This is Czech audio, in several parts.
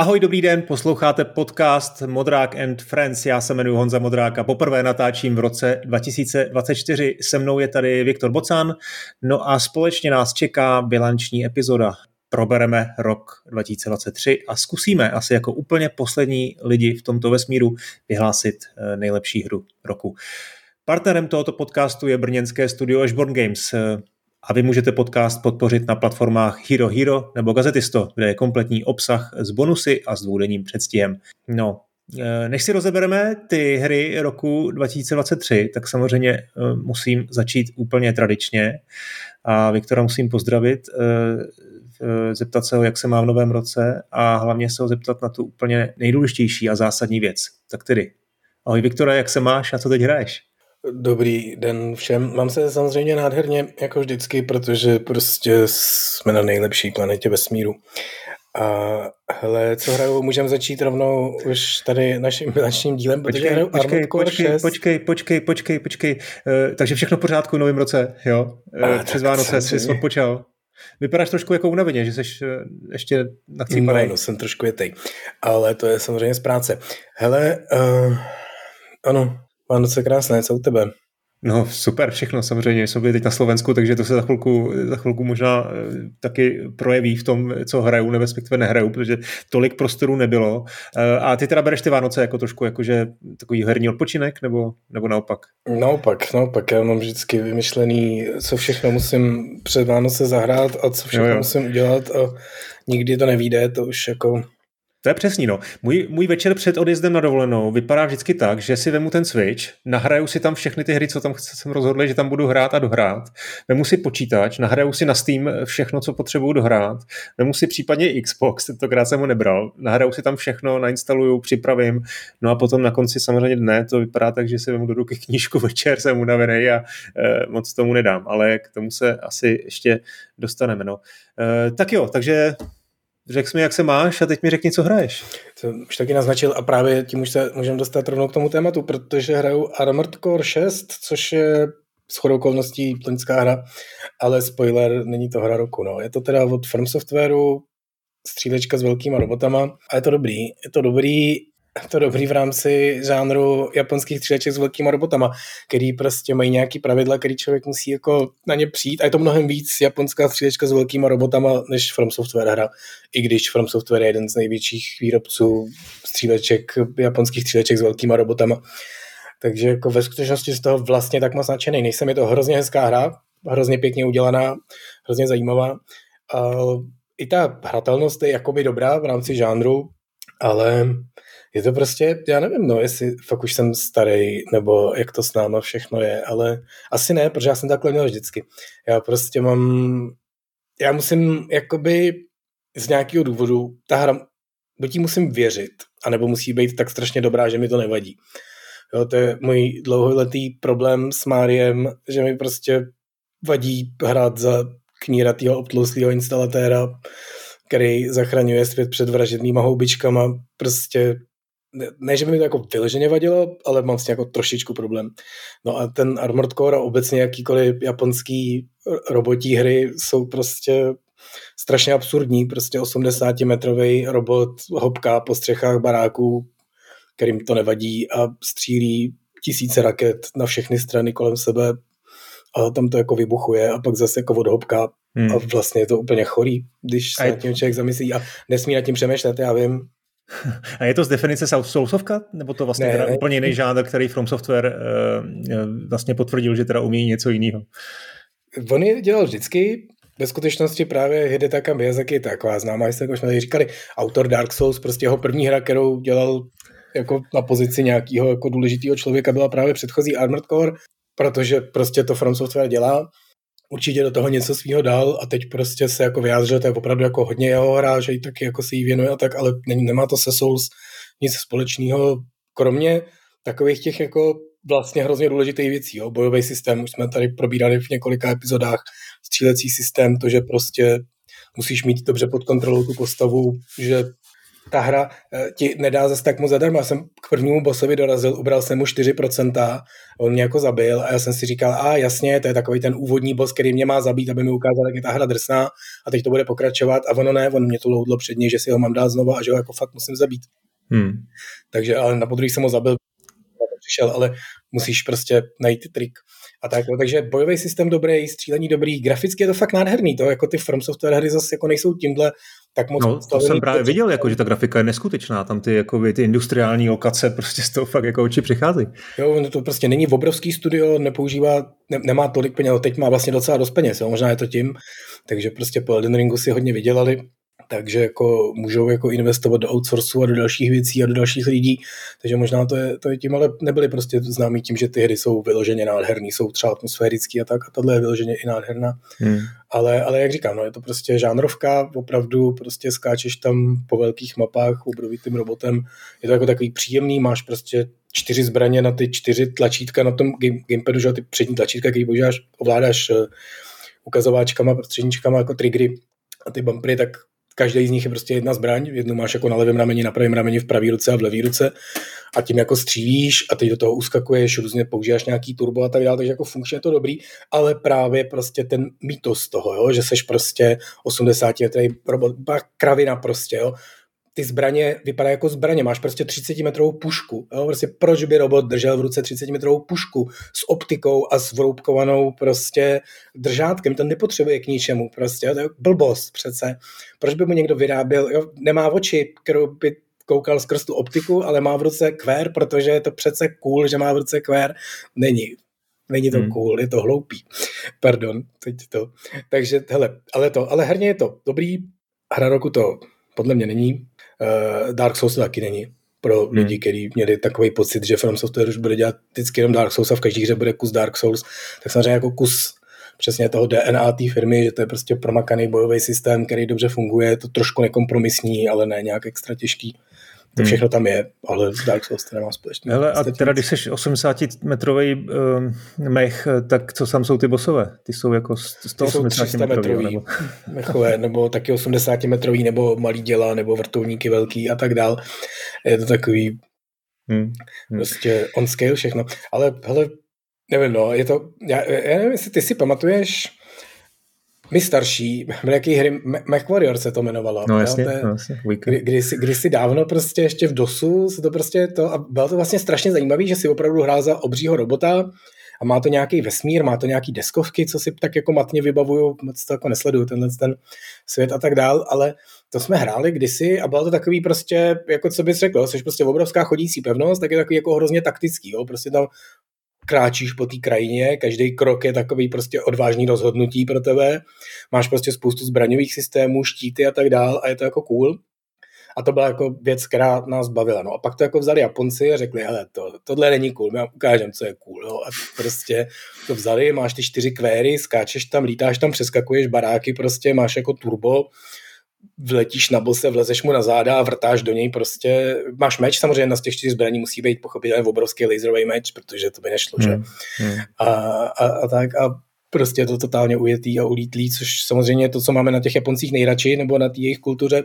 Ahoj, dobrý den, posloucháte podcast Modrák and Friends. Já se jmenuji Honza Modrák a poprvé natáčím v roce 2024. Se mnou je tady Viktor Bocan, no a společně nás čeká bilanční epizoda. Probereme rok 2023 a zkusíme asi jako úplně poslední lidi v tomto vesmíru vyhlásit eh, nejlepší hru roku. Partnerem tohoto podcastu je brněnské studio Ashborn Games. A vy můžete podcast podpořit na platformách Hero Hero nebo Gazetisto, kde je kompletní obsah s bonusy a s dvoudenním předstihem. No, e, než si rozebereme ty hry roku 2023, tak samozřejmě e, musím začít úplně tradičně a Viktora musím pozdravit, e, zeptat se ho, jak se má v novém roce a hlavně se ho zeptat na tu úplně nejdůležitější a zásadní věc. Tak tedy, ahoj Viktore, jak se máš a co teď hraješ? Dobrý den všem. Mám se samozřejmě nádherně, jako vždycky, protože prostě jsme na nejlepší planetě vesmíru. A hele, co hraju, můžeme začít rovnou už tady naším bilančním dílem, protože počkej, hraju počkej, počkej, 6. počkej, počkej, počkej, počkej, uh, takže všechno v pořádku v novém roce, jo? Uh, přes Vánoce jsi odpočal. Vypadáš trošku jako unaveně, že jsi uh, ještě na No, no, jsem trošku jetej, ale to je samozřejmě z práce. Hele, uh, ano, Vánoce krásné, co u tebe? No super, všechno samozřejmě. Jsme byli teď na Slovensku, takže to se za chvilku, za chvilku možná eh, taky projeví v tom, co hraju, nebo respektive nehraju, protože tolik prostoru nebylo. Eh, a ty teda bereš ty Vánoce jako trošku jakože takový herní odpočinek, nebo, nebo naopak? Naopak, naopak. Já mám vždycky vymyšlený, co všechno musím před Vánoce zahrát a co všechno jo, jo. musím udělat a nikdy to nevíde, to už jako to je přesný, no. Můj, můj večer před odjezdem na dovolenou vypadá vždycky tak, že si vemu ten Switch, nahraju si tam všechny ty hry, co tam jsem rozhodl, že tam budu hrát a dohrát, vemu si počítač, nahraju si na Steam všechno, co potřebuju dohrát, vemu si případně Xbox, tentokrát jsem ho nebral, nahraju si tam všechno, nainstaluju, připravím, no a potom na konci samozřejmě dne to vypadá tak, že si vemu do ruky knížku večer, jsem unavený a e, moc tomu nedám, ale k tomu se asi ještě dostaneme, no. E, tak jo, takže řekl mi, jak se máš a teď mi řekni, co hraješ. To už taky naznačil a právě tím už se můžeme dostat rovnou k tomu tématu, protože hraju Armored Core 6, což je shodou okolností plnická hra, ale spoiler, není to hra roku. No. Je to teda od Firm Softwareu, střílečka s velkýma robotama a je to dobrý. Je to dobrý, to dobrý v rámci žánru japonských stříleček s velkýma robotama, který prostě mají nějaký pravidla, který člověk musí jako na ně přijít. A je to mnohem víc japonská střílečka s velkýma robotama než From Software hra. I když From Software je jeden z největších výrobců stříleček, japonských stříleček s velkýma robotama. Takže jako ve skutečnosti z toho vlastně tak moc nadšený. Nejsem, je to hrozně hezká hra, hrozně pěkně udělaná, hrozně zajímavá. A I ta hratelnost je jakoby dobrá v rámci žánru, ale je to prostě, já nevím, no, jestli fakt už jsem starý, nebo jak to s náma všechno je, ale asi ne, protože já jsem takhle měl vždycky. Já prostě mám, já musím jakoby z nějakého důvodu, ta hra, buď musím věřit, anebo musí být tak strašně dobrá, že mi to nevadí. Jo, to je můj dlouholetý problém s Máriem, že mi prostě vadí hrát za kníratýho obtlouslého instalatéra, který zachraňuje svět před vražednýma houbičkama. Prostě ne, že by mi to jako vyloženě vadilo, ale mám s tím jako trošičku problém. No a ten Armored Core a obecně jakýkoliv japonský robotí hry jsou prostě strašně absurdní, prostě 80-metrový robot hopká po střechách baráků, kterým to nevadí a střílí tisíce raket na všechny strany kolem sebe a tam to jako vybuchuje a pak zase jako odhopká hmm. a vlastně je to úplně chorý, když se nad tím člověk zamyslí a nesmí nad tím přemýšlet, já vím, a je to z definice Soulsovka? Nebo to vlastně ne, teda ne. úplně jiný žánr, který From Software uh, vlastně potvrdil, že teda umí něco jiného? On je dělal vždycky, ve skutečnosti právě Hidetaka Miyazaki je taková známá, jak jsme tady říkali, autor Dark Souls, prostě jeho první hra, kterou dělal jako na pozici nějakého jako důležitého člověka, byla právě předchozí Armored Core, protože prostě to From Software dělá určitě do toho něco svého dal a teď prostě se jako vyjádřil, to je opravdu jako hodně jeho hra, že i taky jako se jí věnuje a tak, ale nemá to se Souls nic společného, kromě takových těch jako vlastně hrozně důležitých věcí. Jo. Bojový systém, už jsme tady probírali v několika epizodách, střílecí systém, to, že prostě musíš mít dobře pod kontrolou tu postavu, že ta hra eh, ti nedá zase tak moc zadarmo. Já jsem k prvnímu bossovi dorazil, ubral jsem mu 4%, on mě jako zabil a já jsem si říkal, a jasně, to je takový ten úvodní boss, který mě má zabít, aby mi ukázal, jak je ta hra drsná a teď to bude pokračovat a ono ne, on mě to loudlo předně, že si ho mám dát znovu a že ho jako fakt musím zabít. Hmm. Takže ale na podruhý jsem ho zabil, přišel, ale musíš prostě najít trik. A tak, no, takže bojový systém dobrý, střílení dobrý, graficky je to fakt nádherný, to jako ty From Software hry zase jako nejsou tímhle tak moc No, to jsem právě viděl, jako, že ta grafika je neskutečná, tam ty, jako, ty industriální lokace prostě z toho fakt jako oči přichází. Jo, to prostě není v obrovský studio, nepoužívá, ne, nemá tolik peněz, teď má vlastně docela dost peněz, jo, možná je to tím, takže prostě po Elden Ringu si hodně vydělali takže jako můžou jako investovat do outsourcu a do dalších věcí a do dalších lidí, takže možná to je, to je tím, ale nebyli prostě známí tím, že ty hry jsou vyloženě nádherný, jsou třeba atmosférický a tak a tohle je vyloženě i nádherná. Hmm. Ale, ale jak říkám, no, je to prostě žánrovka, opravdu prostě skáčeš tam po velkých mapách obrovitým robotem, je to jako takový příjemný, máš prostě čtyři zbraně na ty čtyři tlačítka na tom game, gamepadu, že ty přední tlačítka, který používáš, ovládáš uh, ukazováčkama, prostředníčkama jako triggery a ty bumpery, tak každý z nich je prostě jedna zbraň, jednu máš jako na levém rameni, na pravém rameni, v pravý ruce a v levý ruce. A tím jako střílíš a teď do toho uskakuješ, různě používáš nějaký turbo a tak dále, takže jako funkčně je to dobrý, ale právě prostě ten mýtos toho, jo, že seš prostě 80 letý kravina prostě, jo, ty zbraně vypadají jako zbraně. Máš prostě 30 metrovou pušku. Jo? Prostě proč by robot držel v ruce 30 metrovou pušku s optikou a s vroubkovanou prostě držátkem? To nepotřebuje k ničemu. Prostě, jo? to je blbost přece. Proč by mu někdo vyráběl? Jo? Nemá oči, kterou by koukal skrz tu optiku, ale má v ruce kvér, protože je to přece cool, že má v ruce kvér. Není. Není to hmm. cool, je to hloupý. Pardon, teď to. Takže, hele, ale to, ale herně je to dobrý. Hra roku to podle mě není. Uh, Dark Souls to taky není pro hmm. lidi, kteří měli takový pocit, že From Software už bude dělat vždycky jenom Dark Souls a v každé hře bude kus Dark Souls, tak samozřejmě jako kus přesně toho DNA té firmy, že to je prostě promakaný bojový systém, který dobře funguje, je to trošku nekompromisní, ale ne nějak extra těžký. To hmm. všechno tam je, ale Dark Souls to nemá společně. Hele, a teda když jsi 80-metrový uh, mech, tak co tam jsou ty bosové? Ty jsou jako 180 metrový, nebo... mechové, nebo taky 80 metrový, nebo malý děla, nebo vrtulníky velký a tak dál. Je to takový hmm. hmm. prostě on scale všechno. Ale hele, nevím, no, je to, já, já nevím, jestli ty si pamatuješ, my starší, byly jaký hry, MechWarrior se to jmenovalo. No jasně, to je, no, jasně kdy, kdysi, kdysi dávno prostě ještě v DOSu se to prostě to, a bylo to vlastně strašně zajímavé, že si opravdu hrál za obřího robota a má to nějaký vesmír, má to nějaký deskovky, co si tak jako matně vybavuju, moc to jako nesleduju, tenhle ten svět a tak dál, ale to jsme hráli kdysi a bylo to takový prostě, jako co bys řekl, jsi prostě obrovská chodící pevnost, tak je takový jako hrozně taktický, jo? prostě tam kráčíš po té krajině, každý krok je takový prostě odvážný rozhodnutí pro tebe, máš prostě spoustu zbraňových systémů, štíty a tak dál a je to jako cool. A to byla jako věc, která nás bavila. No a pak to jako vzali Japonci a řekli, hele, to, tohle není cool, my vám ukážeme, co je cool. No. A prostě to vzali, máš ty čtyři kvéry, skáčeš tam, lítáš tam, přeskakuješ baráky, prostě máš jako turbo, vletíš na bose, vlezeš mu na záda a vrtáš do něj prostě, máš meč, samozřejmě na z těch čtyř zbraní musí být pochopitelně obrovský laserový meč, protože to by nešlo, že? Hmm. hmm. A, a, a, tak a prostě je to totálně ujetý a ulítlý, což samozřejmě je to, co máme na těch Japoncích nejradši, nebo na té jejich kultuře,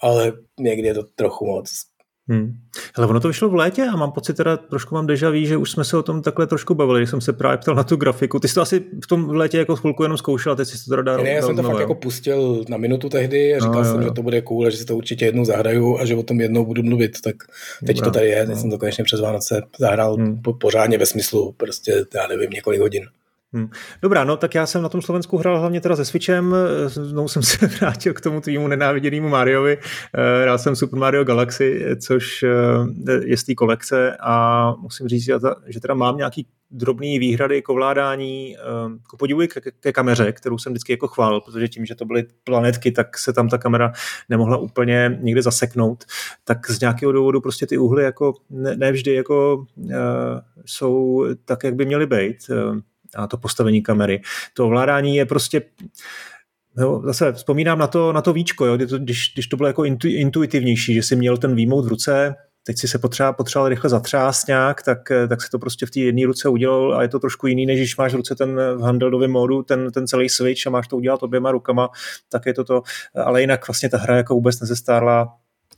ale někdy je to trochu moc. Hmm. Hele, ono to vyšlo v létě a mám pocit, teda trošku mám deja vu, že už jsme se o tom takhle trošku bavili, když jsem se právě ptal na tu grafiku. Ty jsi to asi v tom létě jako chvilku jenom zkoušel a teď jsi to teda dal. Ne, já jsem to fakt jako pustil na minutu tehdy a říkal no, jsem, jo, jo. že to bude cool a že si to určitě jednou zahraju a že o tom jednou budu mluvit, tak teď Dobrá, to tady je, teď no. jsem to konečně přes Vánoce zahrál hmm. pořádně ve smyslu prostě, já nevím, několik hodin. Hmm. Dobrá, no tak já jsem na tom Slovensku hrál hlavně teda se Switchem, znovu jsem se vrátil k tomu tvýmu nenáviděnému Mariovi, eh, hrál jsem Super Mario Galaxy, což eh, je z té kolekce a musím říct, že teda mám nějaký drobný výhrady k ovládání, eh, k podivu ke, ke kameře, kterou jsem vždycky jako chválil, protože tím, že to byly planetky, tak se tam ta kamera nemohla úplně někde zaseknout, tak z nějakého důvodu prostě ty úhly jako ne, ne jako uh, jsou tak, jak by měly být. Uh, a to postavení kamery. To ovládání je prostě Jo, zase vzpomínám na to, na to víčko, jo, když, když to bylo jako intu, intuitivnější, že si měl ten výmout v ruce, teď si se potřeba, potřeboval rychle zatřást nějak, tak, tak se to prostě v té jedné ruce udělal a je to trošku jiný, než když máš v ruce ten v handheldovém módu, ten, ten celý switch a máš to udělat oběma rukama, tak je to to, ale jinak vlastně ta hra jako vůbec nezestárla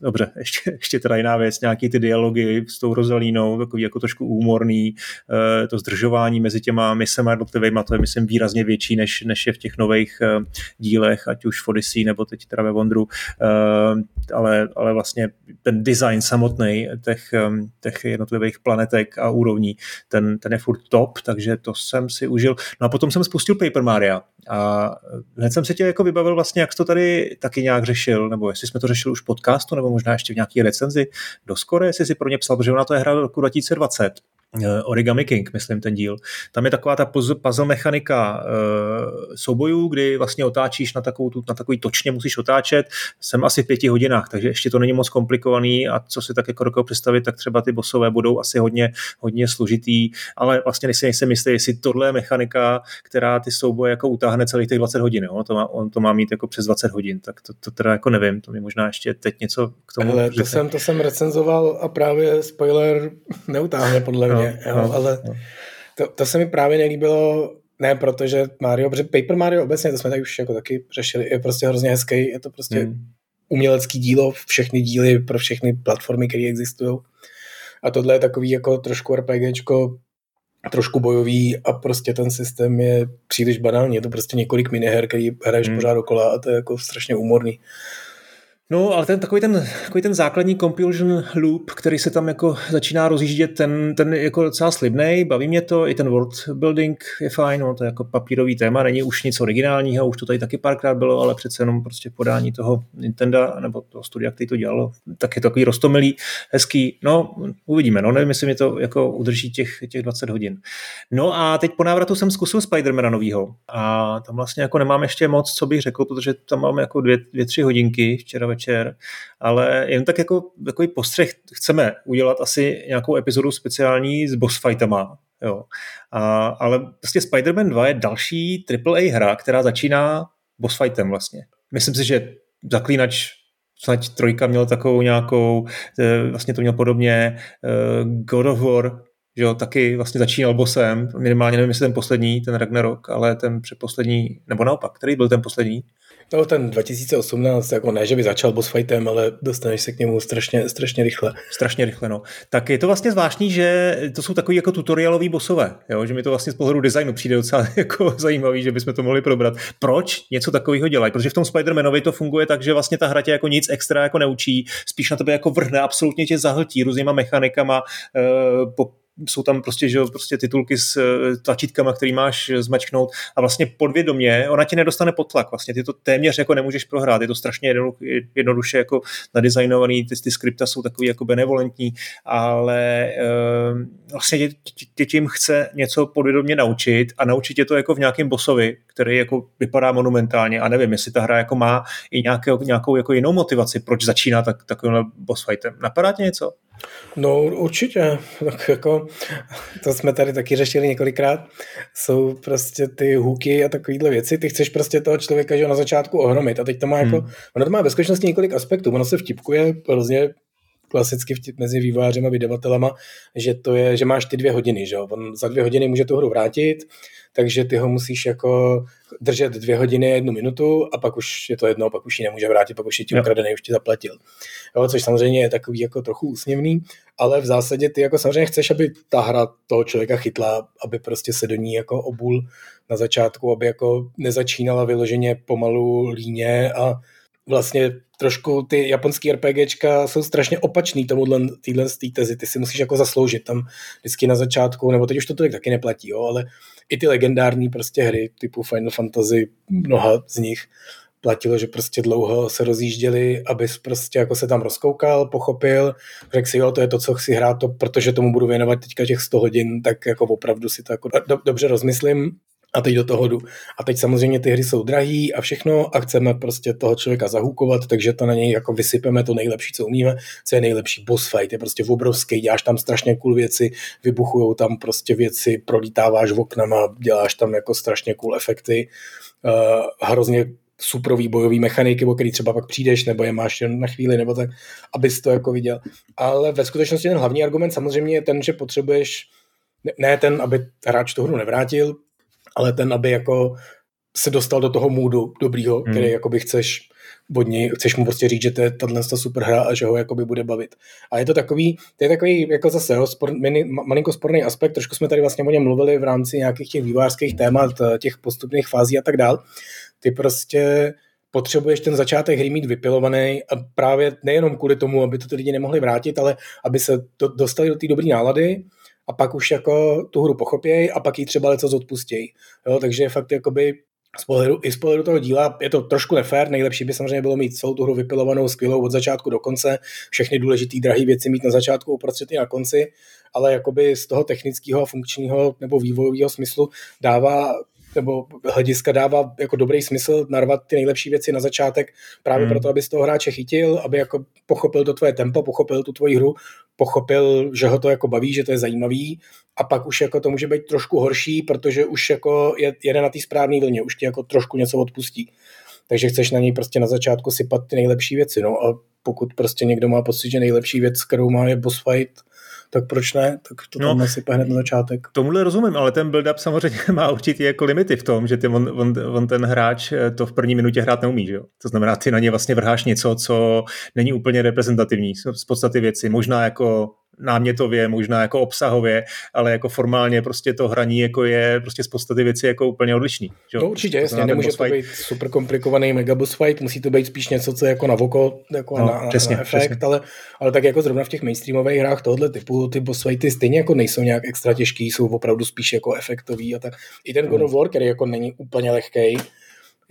dobře, ještě, ještě teda jiná věc, nějaký ty dialogy s tou Rosalínou, takový jako trošku úmorný, uh, to zdržování mezi těma misema jednotlivými, to je myslím výrazně větší, než, než je v těch nových uh, dílech, ať už v Odyssey nebo teď teda ve Wondru, uh, ale, ale vlastně ten design samotný těch, těch jednotlivých planetek a úrovní, ten, ten je furt top, takže to jsem si užil. No a potom jsem spustil Paper Mario a hned jsem si tě jako vybavil vlastně, jak to tady taky nějak řešil, nebo jestli jsme to řešili už podcastu, nebo možná ještě v nějaké recenzi do skore, jestli si pro ně psal, protože ona to je hra roku 2020. Eh, Origami King, myslím ten díl. Tam je taková ta puzzle mechanika uh, soubojů, kdy vlastně otáčíš na, takovou, na takový točně, musíš otáčet. Jsem asi v pěti hodinách, takže ještě to není moc komplikovaný a co si tak jako dokážu představit, tak třeba ty bosové budou asi hodně, hodně složitý, ale vlastně nejsem, nejsem jistý, jestli tohle je mechanika, která ty souboje jako utáhne celých těch 20 hodin. Jo? To má, on to má mít jako přes 20 hodin, tak to, to teda jako nevím, to mi možná ještě teď něco k tomu Ale to jsem, to jsem recenzoval a právě spoiler neutáhne podle mě. No mě, jo, no, ale no. To, to se mi právě nelíbilo, ne protože Mario, protože Paper Mario obecně, to jsme tady už jako taky řešili, je prostě hrozně hezký, je to prostě hmm. umělecký dílo, všechny díly pro všechny platformy, které existují. A tohle je takový jako trošku RPGčko, trošku bojový a prostě ten systém je příliš banální. Je to prostě několik miniher, který hraješ hmm. pořád dokola a to je jako strašně úmorný. No, ale ten takový ten, takový ten základní compulsion loop, který se tam jako začíná rozjíždět, ten, ten je jako docela slibný, baví mě to, i ten world building je fajn, no, to je jako papírový téma, není už nic originálního, už to tady taky párkrát bylo, ale přece jenom prostě podání toho Nintendo nebo toho studia, který to dělalo, tak je to takový rostomilý, hezký, no uvidíme, no nevím, jestli mi to jako udrží těch, těch 20 hodin. No a teď po návratu jsem zkusil Spidermana novýho a tam vlastně jako nemám ještě moc, co bych řekl, protože tam mám jako dvě, dvě tři hodinky včera večer večer, ale jen tak jako takový postřeh chceme udělat asi nějakou epizodu speciální s boss fightama, jo. A, ale prostě Spider-Man 2 je další AAA hra, která začíná boss fightem vlastně. Myslím si, že Zaklínač snad trojka měl takovou nějakou, eh, vlastně to měl podobně, eh, God of War, že jo, taky vlastně začínal bosem, minimálně nevím, jestli ten poslední, ten Ragnarok, ale ten předposlední, nebo naopak, který byl ten poslední? No ten 2018, jako ne, že by začal boss fightem, ale dostaneš se k němu strašně, strašně rychle. Strašně rychle, no. Tak je to vlastně zvláštní, že to jsou takový jako tutorialový bosové, jo? že mi to vlastně z pohledu designu přijde docela jako zajímavý, že bychom to mohli probrat. Proč něco takového dělají? Protože v tom Spider-Manovi to funguje tak, že vlastně ta hra tě jako nic extra jako neučí, spíš na tebe jako vrhne, absolutně tě zahltí různýma mechanikama, uh, po, jsou tam prostě, že prostě titulky s eh, tlačítkama, který máš zmačknout a vlastně podvědomě, ona ti nedostane pod tlak, vlastně ty to téměř jako nemůžeš prohrát, je to strašně jednoduše jako nadizajnovaný, ty, ty skripta jsou takový jako benevolentní, ale e, vlastně tě, tě tím chce něco podvědomě naučit a naučit tě to jako v nějakém bosovi, který jako vypadá monumentálně a nevím, jestli ta hra jako má i nějaké, nějakou jako jinou motivaci, proč začíná tak, takovým boss fightem. Napadá tě něco? No určitě, tak jako to jsme tady taky řešili několikrát, jsou prostě ty hůky a takovýhle věci, ty chceš prostě toho člověka, že na začátku ohromit. A teď to má jako, hmm. ono to má ve skutečnosti několik aspektů, ono se vtipkuje hrozně klasicky vtip mezi vývojářem a vydavatelama, že to je, že máš ty dvě hodiny, že jo? On za dvě hodiny může tu hru vrátit, takže ty ho musíš jako držet dvě hodiny, jednu minutu a pak už je to jedno, pak už ji nemůže vrátit, pak už je ti ukradený, už ti zaplatil. Jo, což samozřejmě je takový jako trochu úsměvný, ale v zásadě ty jako samozřejmě chceš, aby ta hra toho člověka chytla, aby prostě se do ní jako obul na začátku, aby jako nezačínala vyloženě pomalu líně a vlastně trošku ty japonský RPGčka jsou strašně opačný tomuhle týhle tezi. Ty si musíš jako zasloužit tam vždycky na začátku, nebo teď už to tolik taky neplatí, jo, ale i ty legendární prostě hry typu Final Fantasy, mnoha z nich platilo, že prostě dlouho se rozjížděli, abys prostě jako se tam rozkoukal, pochopil, řekl si, jo, to je to, co chci hrát, to, protože tomu budu věnovat teďka těch 100 hodin, tak jako opravdu si to jako do, dobře rozmyslím a teď do toho jdu. A teď samozřejmě ty hry jsou drahý a všechno a chceme prostě toho člověka zahukovat, takže to na něj jako vysypeme to nejlepší, co umíme, co je nejlepší boss fight, je prostě obrovský, děláš tam strašně cool věci, vybuchujou tam prostě věci, prolítáváš v oknama, děláš tam jako strašně cool efekty, uh, hrozně suprový bojový mechaniky, o který třeba pak přijdeš, nebo je máš jen na chvíli, nebo tak, abys to jako viděl. Ale ve skutečnosti ten hlavní argument samozřejmě je ten, že potřebuješ ne ten, aby hráč tu hru nevrátil, ale ten, aby jako se dostal do toho můdu dobrýho, hmm. který jakoby chceš od něj, chceš mu prostě říct, že to je tato super hra a že ho jakoby bude bavit. A je to takový, to je takový jako zase jo, spor, mini, malinko sporný aspekt, trošku jsme tady vlastně o něm mluvili v rámci nějakých těch vývářských témat, těch postupných fází a tak dál. Ty prostě potřebuješ ten začátek hry mít vypilovaný a právě nejenom kvůli tomu, aby to ty lidi nemohli vrátit, ale aby se to dostali do té dobré nálady a pak už jako tu hru pochopějí a pak ji třeba něco odpustějí. Jo, takže fakt jakoby z pohledu, i z pohledu toho díla je to trošku nefér, nejlepší by samozřejmě bylo mít celou tu hru vypilovanou, skvělou od začátku do konce, všechny důležité drahé věci mít na začátku, uprostřed i na konci, ale jakoby z toho technického a funkčního nebo vývojového smyslu dává nebo hlediska dává jako dobrý smysl narvat ty nejlepší věci na začátek právě hmm. proto, aby z toho hráče chytil, aby jako pochopil to tvoje tempo, pochopil tu tvoji hru, pochopil, že ho to jako baví, že to je zajímavý a pak už jako to může být trošku horší, protože už jako je, jede na té správné vlně, už ti jako trošku něco odpustí. Takže chceš na něj prostě na začátku sypat ty nejlepší věci. No a pokud prostě někdo má pocit, že nejlepší věc, kterou má je boss fight, tak proč ne? Tak to no, tam nasype hned na začátek. Tomuhle rozumím, ale ten build-up samozřejmě má určitě jako limity v tom, že ty, on, on, on, ten hráč eh, to v první minutě hrát neumí. Že jo? To znamená, ty na ně vlastně vrháš něco, co není úplně reprezentativní z podstaty věci. Možná jako námětově, možná jako obsahově, ale jako formálně prostě to hraní jako je prostě z podstaty věci jako úplně odlišný. Že? No určitě, to jasně, nemůže to být super komplikovaný megaboss fight, musí to být spíš něco, co je jako na voko, jako no, na, přesně, na efekt, přesně. Ale, ale tak jako zrovna v těch mainstreamových hrách tohoto typu ty boss fighty stejně jako nejsou nějak extra těžký, jsou opravdu spíš jako efektový a tak. I ten God of War, který jako není úplně lehký,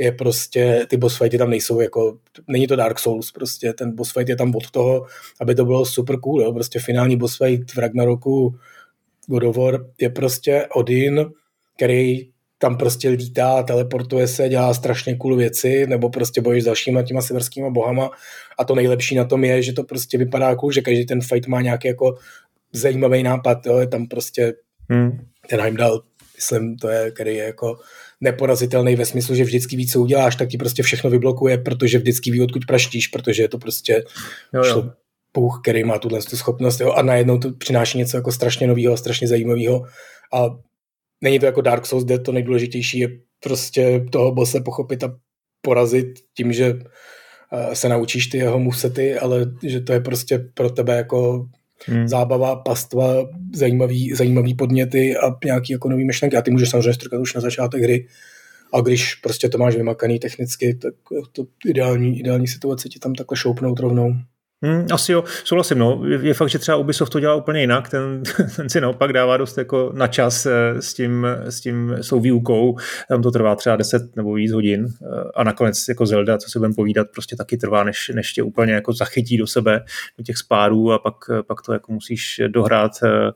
je prostě, ty boss fighty tam nejsou jako, není to Dark Souls prostě, ten boss fight je tam od toho, aby to bylo super cool, jo? prostě finální boss fight v Ragnaroku God of War je prostě Odin, který tam prostě lítá, teleportuje se, dělá strašně cool věci, nebo prostě bojíš s dalšíma těma severskýma bohama a to nejlepší na tom je, že to prostě vypadá cool, že každý ten fight má nějaký jako zajímavý nápad, jo? je tam prostě hmm. ten Heimdall, myslím, to je, který je jako neporazitelný ve smyslu, že vždycky ví, co uděláš, tak ti prostě všechno vyblokuje, protože vždycky ví, odkud praštíš, protože je to prostě jo, jo. Bůh, který má tuhle tu schopnost jo, a najednou to přináší něco jako strašně nového, strašně zajímavého a není to jako Dark Souls, kde to nejdůležitější je prostě toho bose pochopit a porazit tím, že eh, se naučíš ty jeho musety, ale že to je prostě pro tebe jako hmm. zábava, pastva, zajímavý, zajímavý podněty a nějaký jako nový myšlenky. A ty můžeš samozřejmě strkat už na začátek hry. A když prostě to máš vymakaný technicky, tak to ideální, ideální situace ti tam takhle šoupnout rovnou. Hmm, asi jo, souhlasím. No. Je, fakt, že třeba Ubisoft to dělá úplně jinak. Ten, ten si naopak dává dost jako na čas eh, s tím, s tím svou výukou. Tam to trvá třeba 10 nebo víc hodin. Eh, a nakonec jako Zelda, co se budeme povídat, prostě taky trvá, než, než tě úplně jako zachytí do sebe, do těch spádů a pak, pak to jako musíš dohrát eh,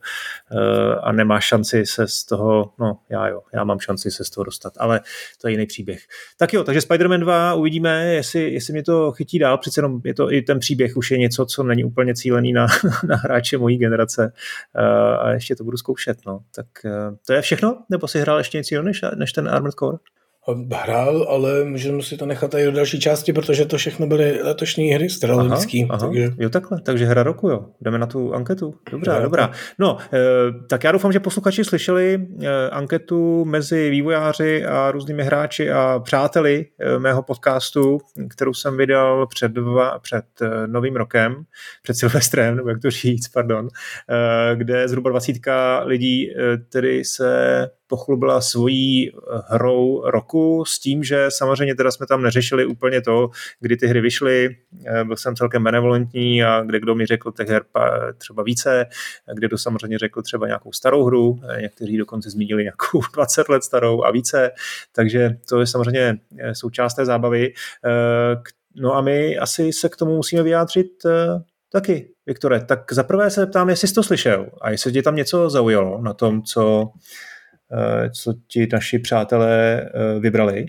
a nemáš šanci se z toho, no já jo, já mám šanci se z toho dostat, ale to je jiný příběh. Tak jo, takže Spider-Man 2 uvidíme, jestli, jestli mě to chytí dál, přece jenom je to i ten příběh už je něco, co není úplně cílený na, na hráče mojí generace uh, a ještě to budu zkoušet. No. Tak uh, to je všechno? Nebo si hrál ještě něco než, než ten Armored Core? Hrál, ale můžeme si to nechat i do další části, protože to všechno byly letošní hry strelnický. Takže... Jo takhle, takže hra roku, jo. Jdeme na tu anketu. Dobrá, hra dobrá. No, eh, tak já doufám, že posluchači slyšeli eh, anketu mezi vývojáři a různými hráči a přáteli eh, mého podcastu, kterou jsem vydal před, dva, před novým rokem, před Silvestrem, nebo jak to říct, pardon, kde zhruba 20 lidí tedy se pochlubila svojí eh, hrou roku s tím, že samozřejmě teda jsme tam neřešili úplně to, kdy ty hry vyšly, eh, byl jsem celkem benevolentní a kde kdo mi řekl těch her třeba více, kde kdo samozřejmě řekl třeba nějakou starou hru, eh, někteří dokonce zmínili nějakou 20 let starou a více, takže to je samozřejmě součást té zábavy. No a my asi se k tomu musíme vyjádřit taky, Viktore. Tak zaprvé se ptám, jestli jsi to slyšel a jestli tě tam něco zaujalo na tom, co co ti naši přátelé eh, vybrali?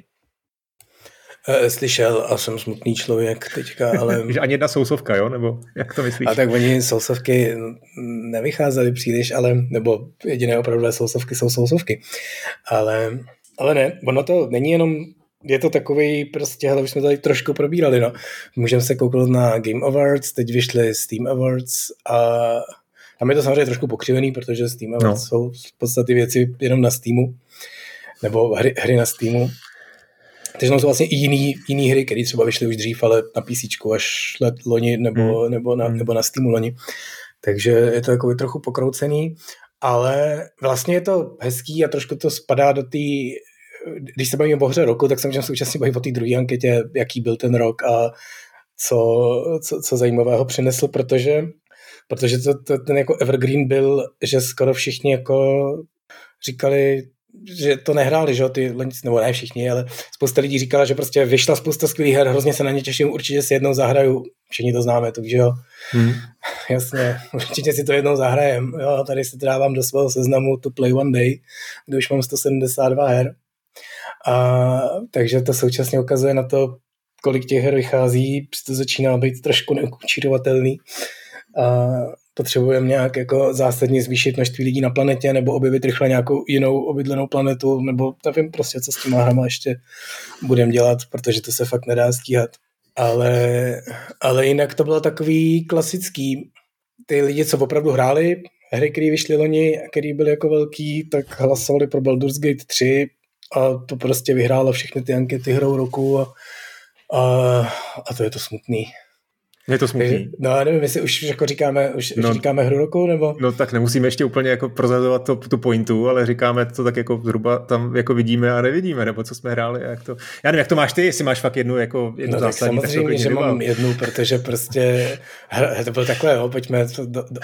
Eh, slyšel a jsem smutný člověk teďka, ale... Že ani jedna sousovka, jo? Nebo jak to myslíš? A tak oni sousovky nevycházely příliš, ale, nebo jediné opravdu sousovky jsou sousovky. Ale, ale ne, ono to není jenom je to takový prostě, hele, už jsme tady trošku probírali, no. Můžeme se kouknout na Game Awards, teď vyšly Steam Awards a tam je to samozřejmě trošku pokřivený, protože Steam no. jsou v podstatě věci jenom na Steamu, nebo hry, hry na Steamu. Takže tam jsou vlastně i jiný, jiný hry, které třeba vyšly už dřív, ale na PC až let loni nebo, hmm. nebo, na, hmm. nebo na Steamu loni. Takže je to jako trochu pokroucený, ale vlastně je to hezký a trošku to spadá do té když se bavíme o hře roku, tak se můžeme současně bavit o té druhé anketě, jaký byl ten rok a co, co, co zajímavého přinesl, protože, protože to, to, ten jako evergreen byl, že skoro všichni jako říkali, že to nehráli, že ty, nebo ne všichni, ale spousta lidí říkala, že prostě vyšla spousta skvělých her, hrozně se na ně těším, určitě si jednou zahraju, všichni to známe, takže jo. Hmm. Jasně, určitě si to jednou zahrajem. Jo, tady se dávám do svého seznamu to play one day, kde už mám 172 her. A, takže to současně ukazuje na to, kolik těch her vychází, to začíná být trošku neučírovatelný. A potřebujeme nějak jako zásadně zvýšit množství lidí na planetě nebo objevit rychle nějakou jinou obydlenou planetu, nebo nevím prostě, co s těma hrama ještě budeme dělat, protože to se fakt nedá stíhat. Ale, ale jinak to bylo takový klasický. Ty lidi, co opravdu hráli hry, které vyšly loni, které byly jako velký, tak hlasovali pro Baldur's Gate 3 a to prostě vyhrálo všechny ty ankety hrou roku a, a, a to je to smutný. Je to smutný. No já nevím, jestli už jako říkáme, už, no, už říkáme hru roku, nebo? No tak nemusíme ještě úplně jako prozazovat to, tu pointu, ale říkáme to tak jako zhruba tam jako vidíme a nevidíme, nebo co jsme hráli a jak to. Já nevím, jak to máš ty, jestli máš fakt jednu jako jednu no, zásadní. Tak samozřejmě, že mám jednu, protože prostě to bylo takové, jo, pojďme, do, do, do,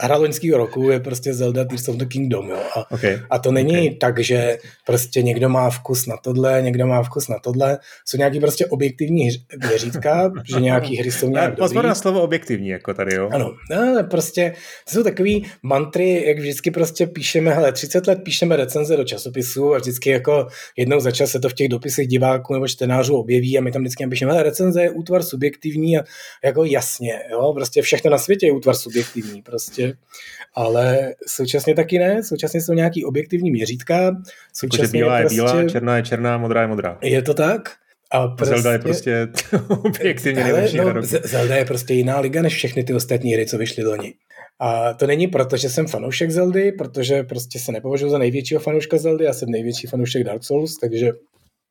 hra loňského roku je prostě Zelda Tears of the Kingdom, jo. A, okay. a to není okay. tak, že prostě někdo má vkus na tohle, někdo má vkus na tohle. Jsou nějaký prostě objektivní měřítka, že nějaký hry jsou nějak Pozor na slovo objektivní, jako tady, jo. Ano, no, prostě to jsou takový mantry, jak vždycky prostě píšeme, hele, 30 let píšeme recenze do časopisu a vždycky jako jednou za čas se to v těch dopisech diváků nebo čtenářů objeví a my tam vždycky napíšeme, hele, recenze je útvar subjektivní a jako jasně, jo, prostě všechno na světě je útvar subjektivní, prostě, ale současně taky ne, současně jsou nějaký objektivní měřítka, současně bílá je, prostě, je bílá, černá je černá, modrá je modrá. Je to tak? A prostě, Zelda je prostě objektivně nejlepší no, Zelda je prostě jiná liga než všechny ty ostatní hry, co vyšly loni. A to není proto, že jsem fanoušek Zeldy, protože prostě se nepovažuji za největšího fanouška Zeldy, já jsem největší fanoušek Dark Souls, takže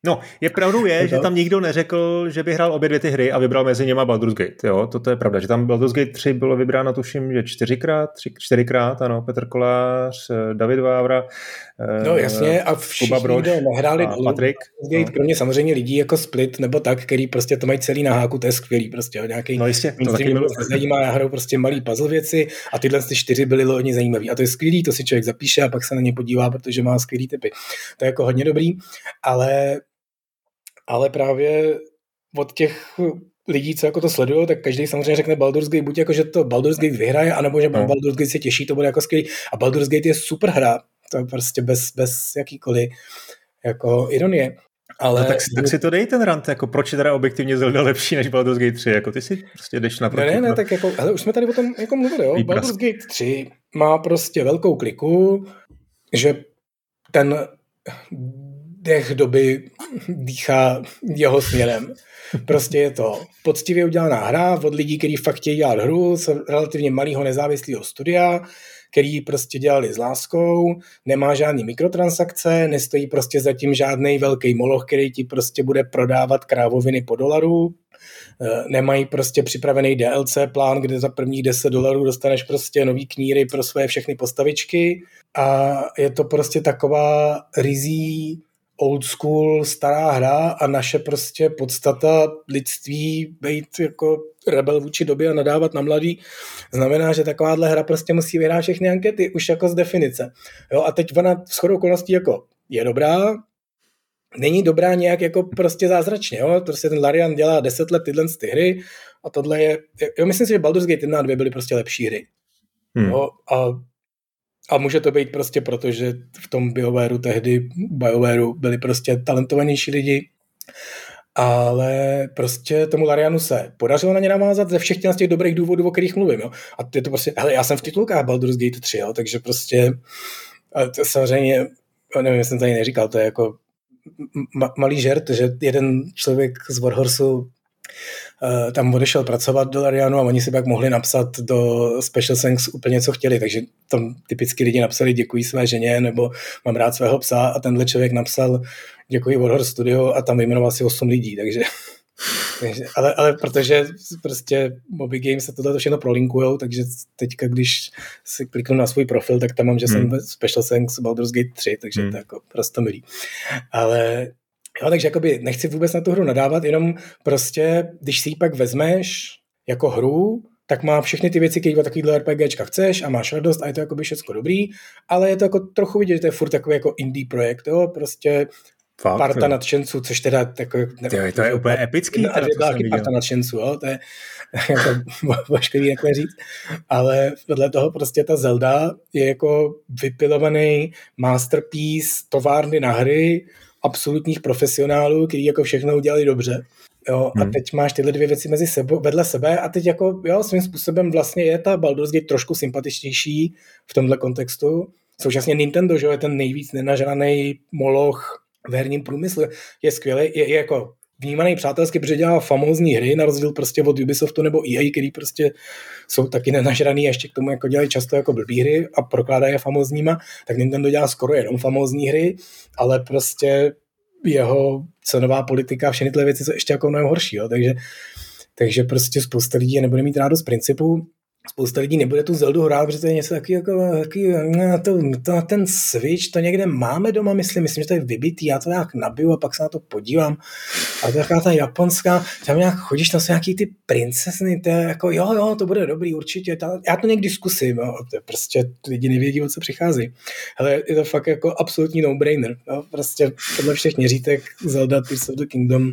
No, je pravdou je, že tam nikdo neřekl, že by hrál obě dvě ty hry a vybral mezi něma Baldur's Gate, jo, toto je pravda, že tam Baldur's Gate 3 bylo vybráno tuším, že čtyřikrát, tři, čtyřikrát, ano, Petr Kolář, eh, David Vávra, No jasně, a všichni, kdo nehráli Baldur's Gate, no. kromě samozřejmě lidí jako Split nebo tak, který prostě to mají celý na háku, to je skvělý prostě, nějaký no jistě, to taky bylo zajímá, já hraju prostě malý puzzle věci a tyhle ty čtyři byly hodně zajímavý a to je skvělý, to si člověk zapíše a pak se na ně podívá, protože má skvělý typy. To je jako hodně dobrý, ale ale právě od těch lidí, co jako to sledují, tak každý samozřejmě řekne Baldur's Gate, buď jako, že to Baldur's Gate vyhraje, anebo že no. Baldur's Gate se těší, to bude jako skvělý. A Baldur's Gate je super hra, to je prostě bez, bez jakýkoliv jako ironie. Ale... No tak, tak, si to dej ten rant, jako proč je teda objektivně Zelda lepší než Baldur's Gate 3, jako ty si prostě jdeš na Ne, ne, ne, tak jako, ale už jsme tady o tom jako mluvili, jo, Baldur's Gate 3 má prostě velkou kliku, že ten dech doby dýchá jeho směrem. Prostě je to poctivě udělaná hra od lidí, kteří fakt chtějí dělat hru z relativně malého nezávislého studia, který prostě dělali s láskou, nemá žádný mikrotransakce, nestojí prostě zatím žádný velký moloch, který ti prostě bude prodávat krávoviny po dolaru, eh, nemají prostě připravený DLC plán, kde za prvních 10 dolarů dostaneš prostě nový kníry pro své všechny postavičky a je to prostě taková rizí old school, stará hra a naše prostě podstata lidství být jako rebel vůči době a nadávat na mladý, znamená, že takováhle hra prostě musí vyhrát všechny ankety, už jako z definice. Jo, a teď ona s chodou okolností jako je dobrá, není dobrá nějak jako prostě zázračně, jo? prostě ten Larian dělá deset let tyhle ty hry a tohle je, jo, myslím si, že Baldur's Gate 1 a 2 byly prostě lepší hry. Hmm. Jo? A a může to být prostě proto, že v tom BioWareu tehdy, BioWareu byli prostě talentovanější lidi, ale prostě tomu Larianu se podařilo na ně navázat ze všech těch dobrých důvodů, o kterých mluvím. Jo. A je to prostě, hele, já jsem v titulkách Baldur's Gate 3, jo, takže prostě to samozřejmě, nevím, jsem tady neříkal, to je jako ma- malý žert, že jeden člověk z Warhorsu tam odešel pracovat do Larianu a oni si pak mohli napsat do Special Thanks úplně co chtěli, takže tam typicky lidi napsali děkuji své ženě nebo mám rád svého psa a tenhle člověk napsal děkuji Warhor Studio a tam vyjmenoval si 8 lidí, takže ale, ale protože prostě Moby Games se tohle všechno prolinkujou, takže teďka, když si kliknu na svůj profil, tak tam mám, že hmm. jsem Special Thanks Baldur's Gate 3, takže hmm. to jako prostě milý. Ale jo, takže jakoby nechci vůbec na tu hru nadávat, jenom prostě, když si ji pak vezmeš jako hru, tak má všechny ty věci, které takovýhle RPGčka chceš a máš radost a je to jako by všechno dobrý, ale je to jako trochu vidět, že to je furt takový jako indie projekt, jo, prostě Fakt, parta nadšenců, což teda takový... Nevím, to je úplně epický. Teda, to taky parta nadšenců, jo, to je jako božkový takhle říct. Ale vedle toho prostě ta Zelda je jako vypilovaný masterpiece továrny na hry, absolutních profesionálů, kteří jako všechno udělali dobře. Jo, hmm. a teď máš tyhle dvě věci mezi sebou, vedle sebe a teď jako, jo, svým způsobem vlastně je ta Baldur's Gate trošku sympatičtější v tomhle kontextu. Současně Nintendo, že je ten nejvíc nenažraný moloch v herním průmyslu je skvělý, je, je jako vnímaný přátelsky, protože dělá famózní hry, na rozdíl prostě od Ubisoftu nebo EA, který prostě jsou taky nenažraný a ještě k tomu jako dělají často jako blbý hry a prokládají je famózníma, tak Nintendo dělá skoro jenom famózní hry, ale prostě jeho cenová politika a všechny tyhle věci jsou ještě jako mnohem horší, jo? takže takže prostě spousta lidí nebude mít rádo z principu spousta lidí nebude tu Zeldu hrát, protože to je něco taky jako, taky, na, to, to, ten Switch, to někde máme doma, myslím, myslím, že to je vybitý, já to nějak nabiju a pak se na to podívám. A to je taková ta japonská, tam nějak chodíš, tam jsou nějaký ty princesny, to je jako, jo, jo, to bude dobrý, určitě, ta, já to někdy zkusím, jo, to je prostě lidi nevědí, o co přichází. Ale je to fakt jako absolutní no-brainer, jo, prostě podle všech měřítek Zelda Tears of the Kingdom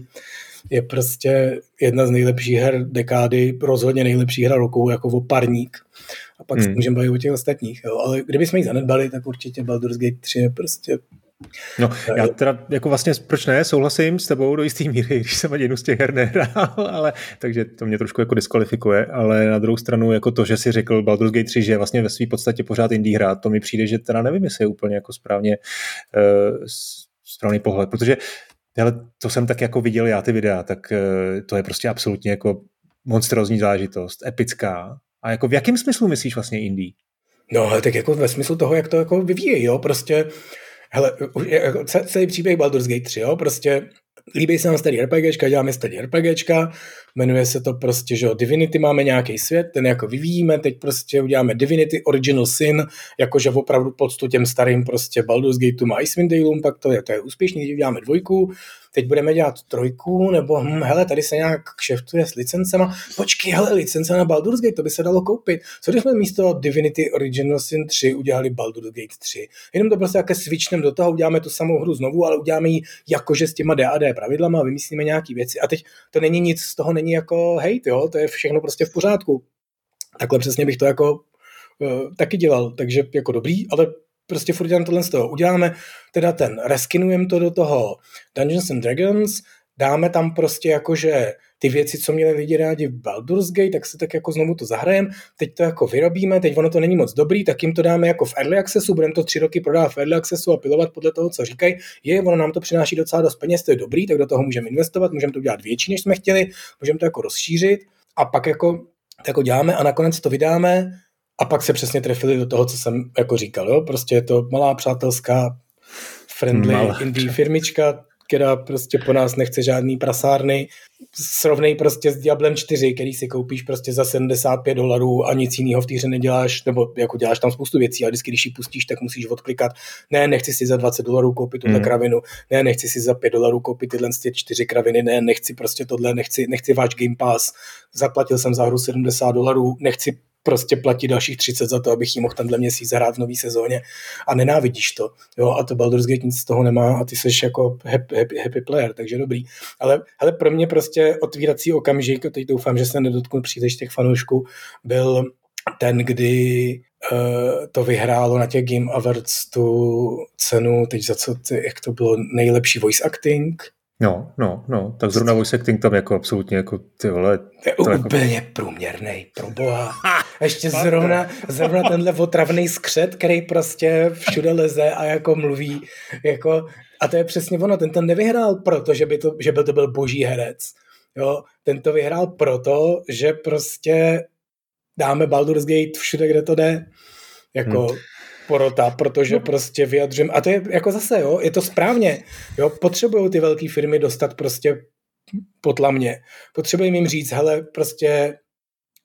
je prostě jedna z nejlepších her dekády, rozhodně nejlepší hra roku, jako oparník. A pak hmm. se můžeme bavit o těch ostatních. Jo. Ale kdybychom ji zanedbali, tak určitě Baldur's Gate 3 je prostě No, já teda jako vlastně, proč ne, souhlasím s tebou do jistý míry, když jsem ani jednu z těch her nehrál, ale takže to mě trošku jako diskvalifikuje, ale na druhou stranu jako to, že si řekl Baldur's Gate 3, že je vlastně ve své podstatě pořád indie hra, to mi přijde, že teda nevím, jestli je úplně jako správně uh, správný pohled, protože ale to jsem tak jako viděl já ty videa, tak eh, to je prostě absolutně jako monstrozní zážitost, epická. A jako v jakém smyslu myslíš vlastně indie? No, tak jako ve smyslu toho, jak to jako vyvíjí, jo, prostě hele, celý příběh Baldur's Gate 3, jo, prostě líbí se nám starý RPGčka, děláme starý RPGčka, jmenuje se to prostě, že Divinity máme nějaký svět, ten jako vyvíjíme, teď prostě uděláme Divinity Original Sin, jakože opravdu poctu těm starým prostě Baldur's Gateům a Icewind Daleům, pak to je, to je úspěšný, uděláme dvojku, teď budeme dělat trojku, nebo hm, hele, tady se nějak kšeftuje s licencema, počkej, hele, licence na Baldur's Gate, to by se dalo koupit. Co když jsme místo Divinity Original Sin 3 udělali Baldur's Gate 3? Jenom to prostě jaké switchneme do toho, uděláme tu samou hru znovu, ale uděláme ji jakože s těma DAD pravidlama a vymyslíme nějaké věci. A teď to není nic, z toho není jako hate, jo, to je všechno prostě v pořádku. Takhle přesně bych to jako uh, taky dělal, takže jako dobrý, ale prostě furt dělám tohle z toho. Uděláme teda ten, reskinujeme to do toho Dungeons and Dragons, dáme tam prostě jakože ty věci, co měli lidi rádi v Baldur's Gate, tak se tak jako znovu to zahrajem, teď to jako vyrobíme, teď ono to není moc dobrý, tak jim to dáme jako v Early Accessu, budeme to tři roky prodávat v Early Accessu a pilovat podle toho, co říkají, je, ono nám to přináší docela dost peněz, to je dobrý, tak do toho můžeme investovat, můžeme to udělat větší, než jsme chtěli, můžeme to jako rozšířit. A pak jako, jako děláme a nakonec to vydáme a pak se přesně trefili do toho, co jsem jako říkal. Jo? Prostě je to malá přátelská friendly Malá. indie firmička, která prostě po nás nechce žádný prasárny. Srovnej prostě s Diablem 4, který si koupíš prostě za 75 dolarů a nic jiného v týře neděláš, nebo jako děláš tam spoustu věcí a vždycky, když ji pustíš, tak musíš odklikat, ne, nechci si za 20 dolarů koupit tuhle hmm. kravinu, ne, nechci si za 5 dolarů koupit tyhle čtyři kraviny, ne, nechci prostě tohle, nechci, nechci váš Game Pass, zaplatil jsem za hru 70 dolarů, nechci prostě platí dalších 30 za to, abych jí mohl tenhle měsíc zahrát v nový sezóně a nenávidíš to. Jo, a to Baldur's Gate nic z toho nemá a ty jsi jako happy, happy, happy player, takže dobrý. Ale, ale pro mě prostě otvírací okamžik, teď doufám, že se nedotknu příliš těch fanoušků, byl ten, kdy uh, to vyhrálo na těch Game Awards tu cenu, teď za co, ty, jak to bylo, nejlepší voice acting, No, no, no, tak zrovna voice acting tam jako absolutně jako ty vole. To je jako- úplně jako... průměrný, proboha. Ještě zrovna, zrovna tenhle otravný skřet, který prostě všude leze a jako mluví, jako, a to je přesně ono, ten tam nevyhrál, protože by to, že by to byl boží herec, Jo, ten to vyhrál proto, že prostě dáme Baldur's Gate všude, kde to jde. Jako hmm. Porota, protože no. prostě vyjadřím. A to je jako zase, jo, je to správně. Jo, potřebují ty velké firmy dostat prostě potlamně. Potřebujeme jim říct, hele, prostě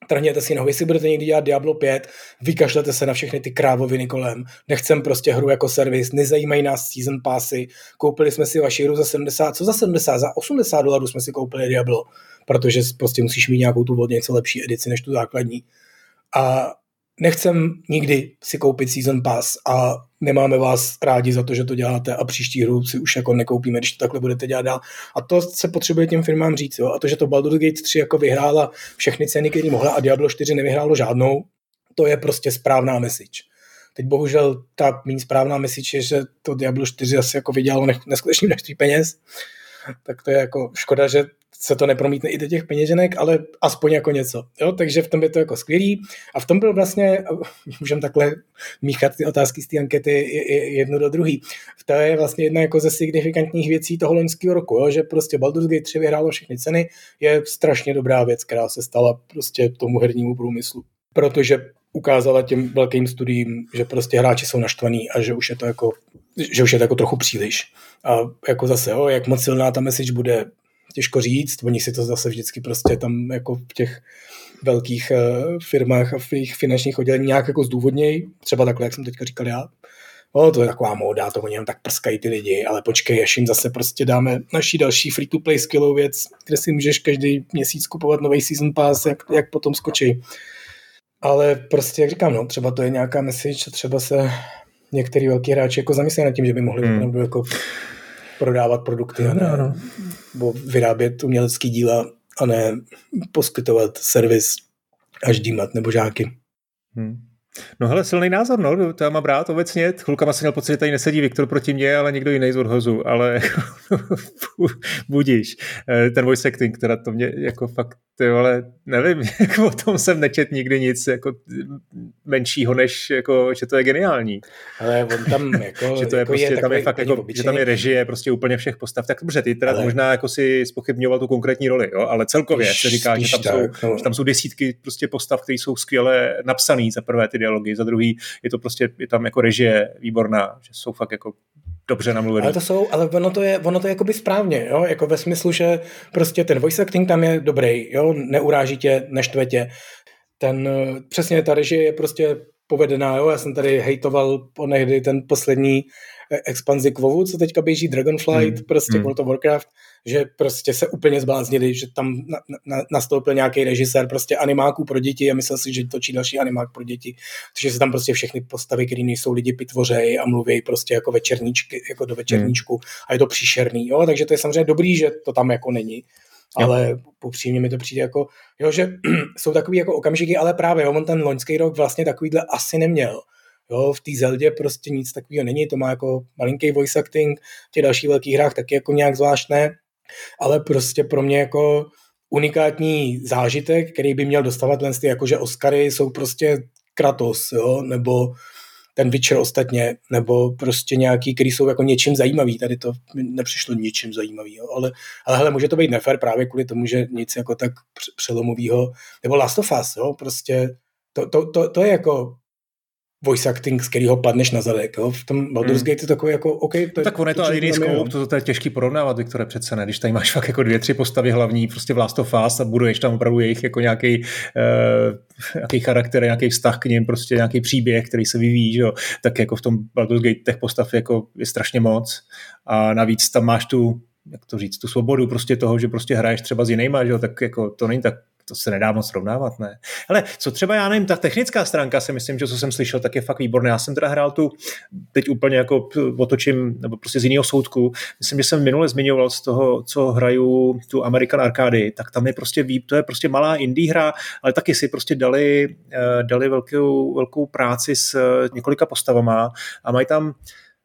trhněte si nohu, jestli budete někdy dělat Diablo 5, vykašlete se na všechny ty krávoviny kolem, nechcem prostě hru jako servis, nezajímají nás season passy, koupili jsme si vaši hru za 70, co za 70, za 80 dolarů jsme si koupili Diablo, protože prostě musíš mít nějakou tu vodně něco lepší edici než tu základní. A nechcem nikdy si koupit Season Pass a nemáme vás rádi za to, že to děláte a příští hru si už jako nekoupíme, když to takhle budete dělat dál. A to se potřebuje těm firmám říct. Jo? A to, že to Baldur's Gate 3 jako vyhrála všechny ceny, které mohla a Diablo 4 nevyhrálo žádnou, to je prostě správná message. Teď bohužel ta méně správná message je, že to Diablo 4 asi jako vydělalo neskutečný množství peněz, tak to je jako škoda, že se to nepromítne i do těch peněženek, ale aspoň jako něco. Jo? Takže v tom je to jako skvělý. A v tom byl vlastně, můžeme takhle míchat ty otázky z té ankety jednu do druhý. To je vlastně jedna jako ze signifikantních věcí toho loňského roku, jo? že prostě Baldur's Gate 3 vyhrálo všechny ceny, je strašně dobrá věc, která se stala prostě tomu hernímu průmyslu. Protože ukázala těm velkým studiím, že prostě hráči jsou naštvaní a že už je to jako, že už je to jako trochu příliš. A jako zase, jo, jak moc silná ta message bude, těžko říct, oni si to zase vždycky prostě tam jako v těch velkých uh, firmách a v jejich finančních oddělení nějak jako zdůvodnějí, třeba takhle, jak jsem teďka říkal já. No, to je taková móda, to oni jenom tak prskají ty lidi, ale počkej, až jim zase prostě dáme naší další free-to-play skillou věc, kde si můžeš každý měsíc kupovat nový season pass, jak, jak potom skočí. Ale prostě, jak říkám, no, třeba to je nějaká message, třeba se některý velký hráči jako zamyslí nad tím, že by mohli hmm. opravdu jako prodávat produkty a ne, no. nebo vyrábět umělecký díla a ne poskytovat servis až dýmat nebo žáky. Hmm. No hele, silný názor, no, to já mám rád obecně. Chvilkama jsem měl pocit, že tady nesedí Viktor proti mně, ale někdo jiný z odhozu, ale budíš. Eh, ten voice acting, teda to mě jako fakt, ty ale nevím, jako o tom jsem nečet nikdy nic jako menšího, než jako, že to je geniální. Ale on tam jako, že to je jako prostě, je tam je fakt jako, že tam je režie prostě úplně všech postav. Tak dobře, ty teda ale... možná jako si spochybňoval tu konkrétní roli, jo? ale celkově spíš, se říká, že tam, tak, jsou, no. že tam jsou desítky prostě postav, které jsou skvěle napsané za prvé ty dialogy, za druhý je to prostě, je tam jako režie výborná, že jsou fakt jako dobře namluvený. Ale to jsou, ale ono to je, ono to je jakoby správně, jo, jako ve smyslu, že prostě ten voice acting tam je dobrý, jo, neuráží tě, neštve tě. Ten, přesně ta režie je prostě povedená, jo, já jsem tady hejtoval onehdy ten poslední expanzi k WoWu, co teďka běží Dragonflight, hmm. prostě hmm. World of Warcraft, že prostě se úplně zbláznili, že tam na, na, nastoupil nějaký režisér prostě animáků pro děti a myslel si, že točí další animák pro děti. Takže se tam prostě všechny postavy, které nejsou lidi, pitvořejí a mluví prostě jako večerníčky, jako do večerníčku hmm. a je to příšerný, jo, takže to je samozřejmě dobrý, že to tam jako není. Ale jo. upřímně mi to přijde jako, jo, že jsou takový jako okamžiky, ale právě jo, on ten loňský rok vlastně takovýhle asi neměl Jo, v té Zeldě prostě nic takového není, to má jako malinký voice acting, v těch dalších velkých hrách taky jako nějak zvláštné, ale prostě pro mě jako unikátní zážitek, který by měl dostávat len ty jakože Oscary jsou prostě Kratos, jo, nebo ten Witcher ostatně, nebo prostě nějaký, který jsou jako něčím zajímavý. Tady to nepřišlo něčím zajímavý, jo. Ale, ale hele, může to být nefer právě kvůli tomu, že nic jako tak přelomového, nebo Last of Us, jo, prostě to, to, to, to je jako voice acting, z kterého padneš na zadek. Jo? V tom Baldur's hmm. Gate je takový jako, OK, to je, Tak on je to ale jiný scope, to, to, je těžký porovnávat, Viktore, přece ne, když tady máš fakt jako dvě, tři postavy hlavní, prostě v Last of Us a buduješ tam opravdu jejich jako nějaký, uh, nějaký charakter, nějaký vztah k ním, prostě nějaký příběh, který se vyvíjí, že jo? tak jako v tom Baldur's Gate těch postav jako je strašně moc a navíc tam máš tu jak to říct, tu svobodu prostě toho, že prostě hraješ třeba s jinýma, že jo, tak jako to není tak to se nedá moc srovnávat, ne? Ale co třeba, já nevím, ta technická stránka si myslím, že co jsem slyšel, tak je fakt výborná. Já jsem teda hrál tu, teď úplně jako otočím, nebo prostě z jiného soudku. Myslím, že jsem minule zmiňoval z toho, co hraju tu American Arcady, tak tam je prostě, to je prostě malá indie hra, ale taky si prostě dali, eh, dali velkou, velkou práci s eh, několika postavama a mají tam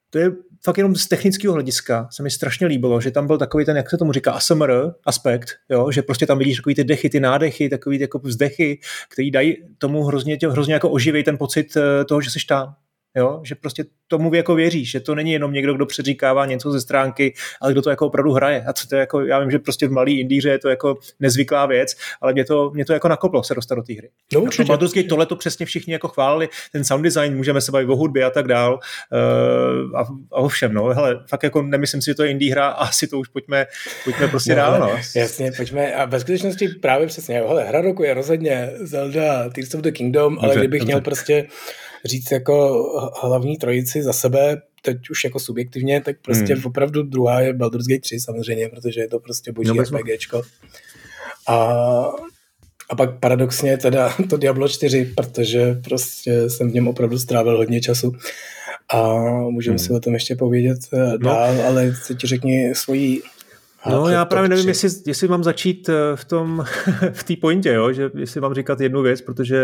to je fakt jenom z technického hlediska se mi strašně líbilo, že tam byl takový ten, jak se tomu říká, ASMR aspekt, jo? že prostě tam vidíš takový ty dechy, ty nádechy, takový ty jako vzdechy, který dají tomu hrozně, tě, hrozně jako oživej ten pocit eh, toho, že jsi tam. Jo? že prostě tomu jako věříš, že to není jenom někdo, kdo předříkává něco ze stránky, ale kdo to jako opravdu hraje. A co to je jako, já vím, že prostě v malý indíře je to jako nezvyklá věc, ale mě to, mě to jako nakoplo se dostat do té hry. No, určitě. Baldur's Gate tohle to přesně všichni jako chválili, ten sound design, můžeme se bavit o hudbě a tak dál uh, a, a o všem, no, hele, fakt jako nemyslím si, že to je indie hra a asi to už pojďme, pojďme prostě no, dál, no. Jasně, pojďme a ve skutečnosti právě přesně, hele, hra roku je rozhodně Zelda Tears of the Kingdom, ale dobře, kdybych dobře. měl prostě říct jako hlavní trojici za sebe, teď už jako subjektivně, tak prostě hmm. opravdu druhá je Baldur's Gate 3 samozřejmě, protože je to prostě boží no, RPGčko. A, a pak paradoxně teda to Diablo 4, protože prostě jsem v něm opravdu strávil hodně času a můžeme hmm. si o tom ještě povědět eh, no. dál, ale teď ti řekni svoji No já právě nevím, jestli, jestli mám začít eh, v tom, v té pointě, jo? že jestli mám říkat jednu věc, protože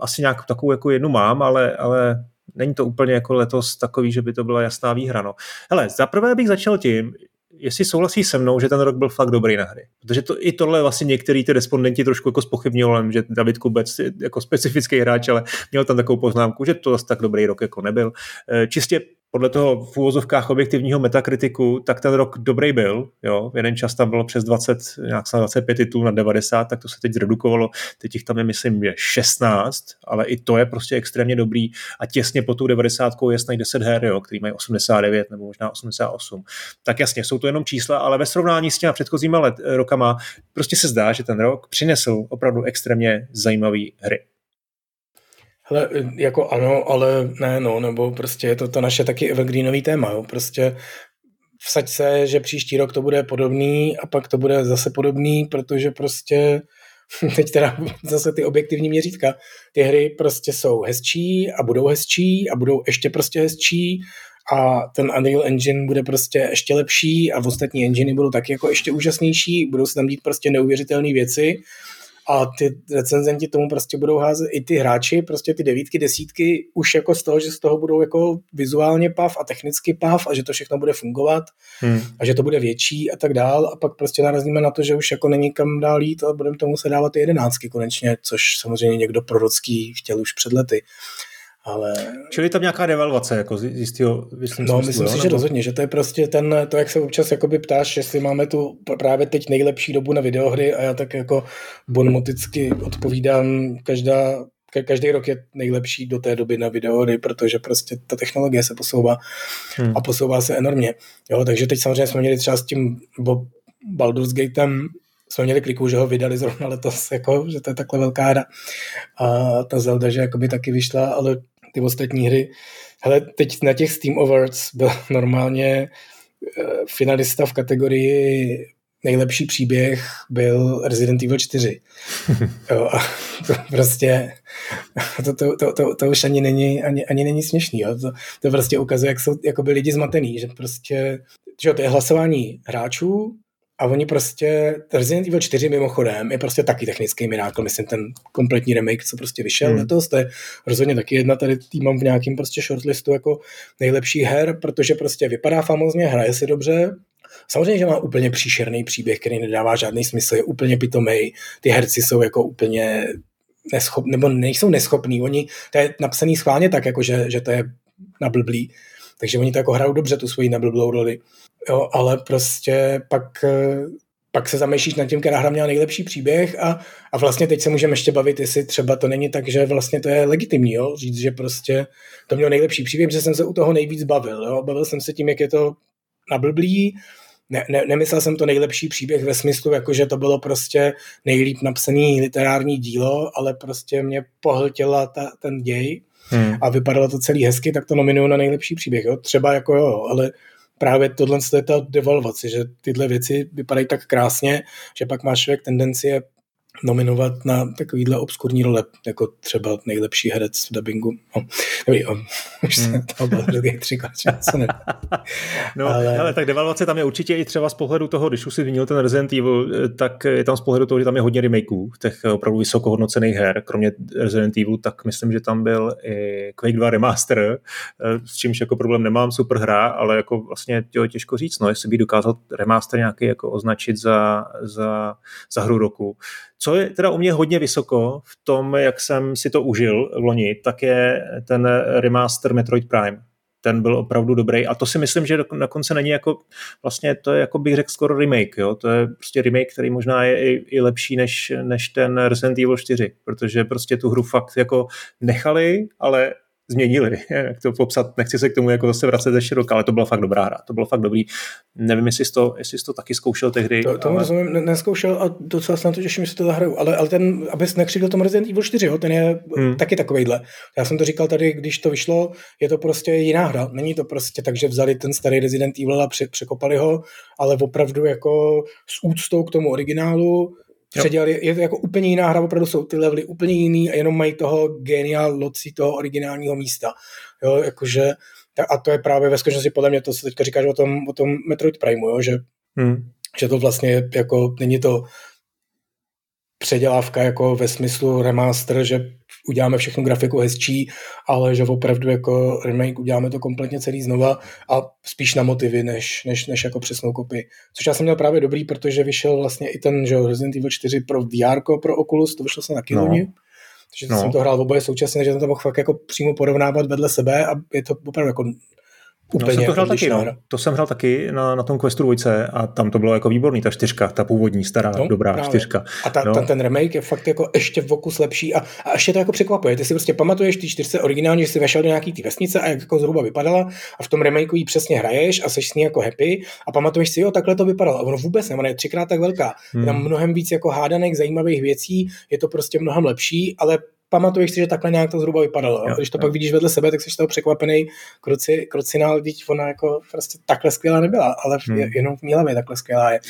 asi nějak takovou jako jednu mám, ale, ale není to úplně jako letos takový, že by to byla jasná výhra. No. Hele, zaprvé bych začal tím, jestli souhlasí se mnou, že ten rok byl fakt dobrý na hry. Protože to, i tohle vlastně některý ty respondenti trošku jako spochybnili, že David Kubec jako specifický hráč, ale měl tam takovou poznámku, že to zase tak dobrý rok jako nebyl. Eh, čistě podle toho v úvozovkách objektivního metakritiku, tak ten rok dobrý byl. Jo? Jeden čas tam bylo přes 20, nějak 25 titulů na 90, tak to se teď zredukovalo. Teď jich tam je, myslím, je 16, ale i to je prostě extrémně dobrý. A těsně po tou 90 je snad 10 her, jo, který mají 89 nebo možná 88. Tak jasně, jsou to jenom čísla, ale ve srovnání s těma předchozíma let, rokama prostě se zdá, že ten rok přinesl opravdu extrémně zajímavé hry. Hele, jako ano, ale ne, no, nebo prostě je to to naše taky evergreenový téma, jo, prostě vsaď se, že příští rok to bude podobný a pak to bude zase podobný, protože prostě teď teda zase ty objektivní měřítka, ty hry prostě jsou hezčí a budou hezčí a budou ještě prostě hezčí a ten Unreal Engine bude prostě ještě lepší a ostatní enginy budou taky jako ještě úžasnější, budou se tam dít prostě neuvěřitelné věci a ty recenzenti tomu prostě budou házet, i ty hráči, prostě ty devítky, desítky, už jako z toho, že z toho budou jako vizuálně pav a technicky pav a že to všechno bude fungovat hmm. a že to bude větší a tak dál a pak prostě narazíme na to, že už jako není kam dál jít a budeme tomu se dávat ty jedenáctky konečně, což samozřejmě někdo prorocký chtěl už před lety. Ale... Čili tam nějaká devalvace jako z jistého myslím, No, myslím si, že rozhodně, že to je prostě ten, to, jak se občas jakoby ptáš, jestli máme tu právě teď nejlepší dobu na videohry a já tak jako bonmoticky odpovídám, každá, každý rok je nejlepší do té doby na videohry, protože prostě ta technologie se posouvá hmm. a posouvá se enormně. Jo, takže teď samozřejmě jsme měli třeba s tím bo Baldur's Gatem jsme měli kliku, že ho vydali zrovna letos, jako, že to je takhle velká hra. A ta Zelda, že jakoby taky vyšla, ale ty ostatní hry. Hele, teď na těch Steam Awards byl normálně uh, finalista v kategorii nejlepší příběh byl Resident Evil 4. jo, a to prostě to, to, to, to, to už ani není, ani, ani není směšný. Jo. To, to prostě ukazuje, jak jsou jakoby lidi zmatený, že prostě že to je hlasování hráčů, a oni prostě, Resident Evil 4 mimochodem je prostě taky technický mirákl, myslím ten kompletní remake, co prostě vyšel hmm. letos, to je rozhodně taky jedna tady tým mám v nějakém prostě shortlistu jako nejlepší her, protože prostě vypadá famozně, hraje se dobře, Samozřejmě, že má úplně příšerný příběh, který nedává žádný smysl, je úplně pitomej, ty herci jsou jako úplně neschop, nebo nejsou neschopní, oni, to je napsaný schválně tak, jako že, že to je na blblý, takže oni to jako hrajou dobře tu svoji nablblou roli. Jo, ale prostě pak, pak se zamýšlíš nad tím, která hra měla nejlepší příběh a, a vlastně teď se můžeme ještě bavit, jestli třeba to není tak, že vlastně to je legitimní, jo? říct, že prostě to mělo nejlepší příběh, že jsem se u toho nejvíc bavil. Jo? Bavil jsem se tím, jak je to nablblý, ne, ne, nemyslel jsem to nejlepší příběh ve smyslu, jako že to bylo prostě nejlíp napsaný literární dílo, ale prostě mě pohltila ta, ten děj hmm. a vypadalo to celý hezky, tak to nominuju na nejlepší příběh. Jo? Třeba jako jo, ale právě tohle je ta devalvace, že tyhle věci vypadají tak krásně, že pak máš člověk tendenci je nominovat na takovýhle obskurní role, jako třeba nejlepší herec v dubbingu. No, nevím, už se hmm. to bylo tři co ne. No, ale... ale... tak devalvace tam je určitě i třeba z pohledu toho, když už si zmínil ten Resident Evil, tak je tam z pohledu toho, že tam je hodně remakeů, těch opravdu vysokohodnocených her, kromě Resident Evil, tak myslím, že tam byl i Quake 2 Remaster, s čímž jako problém nemám, super hra, ale jako vlastně těžko říct, no, jestli by dokázal remaster nějaký jako označit za, za, za hru roku Co je teda u mě hodně vysoko v tom, jak jsem si to užil v loni, tak je ten remaster Metroid Prime ten byl opravdu dobrý a to si myslím, že na konce není jako, vlastně to je jako bych řekl skoro remake, jo? to je prostě remake, který možná je i, i lepší než, než ten Resident Evil 4, protože prostě tu hru fakt jako nechali, ale změnili, jak to popsat, nechci se k tomu jako zase vracet ještě rok, ale to byla fakt dobrá hra, to bylo fakt dobrý. Nevím, jestli jsi to, jestli jsi to taky zkoušel tehdy. To, to ale... rozumím, neskoušel a docela se na to těším, že to zahraju, ale, ale ten, abys nekřivil tomu Resident Evil 4, jo, ten je hmm. taky takovejhle. Já jsem to říkal tady, když to vyšlo, je to prostě jiná hra, není to prostě tak, že vzali ten starý Resident Evil a pře- překopali ho, ale opravdu jako s úctou k tomu originálu, předělali, je to jako úplně jiná hra, opravdu jsou ty levely úplně jiný a jenom mají toho genial loci toho originálního místa. Jo, jakože, a to je právě ve skutečnosti podle mě, to se teďka říkáš o tom, o tom Metroid Prime, jo, že, hmm. že to vlastně jako, není to předělávka jako ve smyslu remaster, že uděláme všechnu grafiku hezčí, ale že opravdu jako remake uděláme to kompletně celý znova a spíš na motivy, než, než, než jako přesnou kopii. Což já jsem měl právě dobrý, protože vyšel vlastně i ten že Resident Evil 4 pro VR, pro Oculus, to vyšlo se na Kiloni. No. Takže no. jsem to hrál oboje současně, že jsem to mohl fakt jako přímo porovnávat vedle sebe a je to opravdu jako Úplně no, jsem to hrál taky, no. To jsem hrál taky na, na tom Questu 2 a tam to bylo jako výborný, ta čtyřka, ta původní, stará, no, dobrá právě. čtyřka. A ta, no. ten, ten remake je fakt jako ještě v okus lepší a, a ještě to jako překvapuje. Ty si prostě pamatuješ ty čtyřce originálně, že jsi vešel do nějaký ty vesnice a jak jako zhruba vypadala a v tom remakeu ji přesně hraješ a jsi s ní jako happy a pamatuješ si, jo, takhle to vypadalo. A ono vůbec ne, ona je třikrát tak velká. Hmm. Je tam hmm. mnohem víc jako hádaných, zajímavých věcí, je to prostě mnohem lepší, ale pamatuješ si, že takhle nějak to zhruba vypadalo. Jo, Když to jo. pak vidíš vedle sebe, tak jsi toho překvapený. Kruci, krucinál, teď ona jako prostě takhle skvělá nebyla, ale hmm. jenom v Mílavě takhle skvělá je.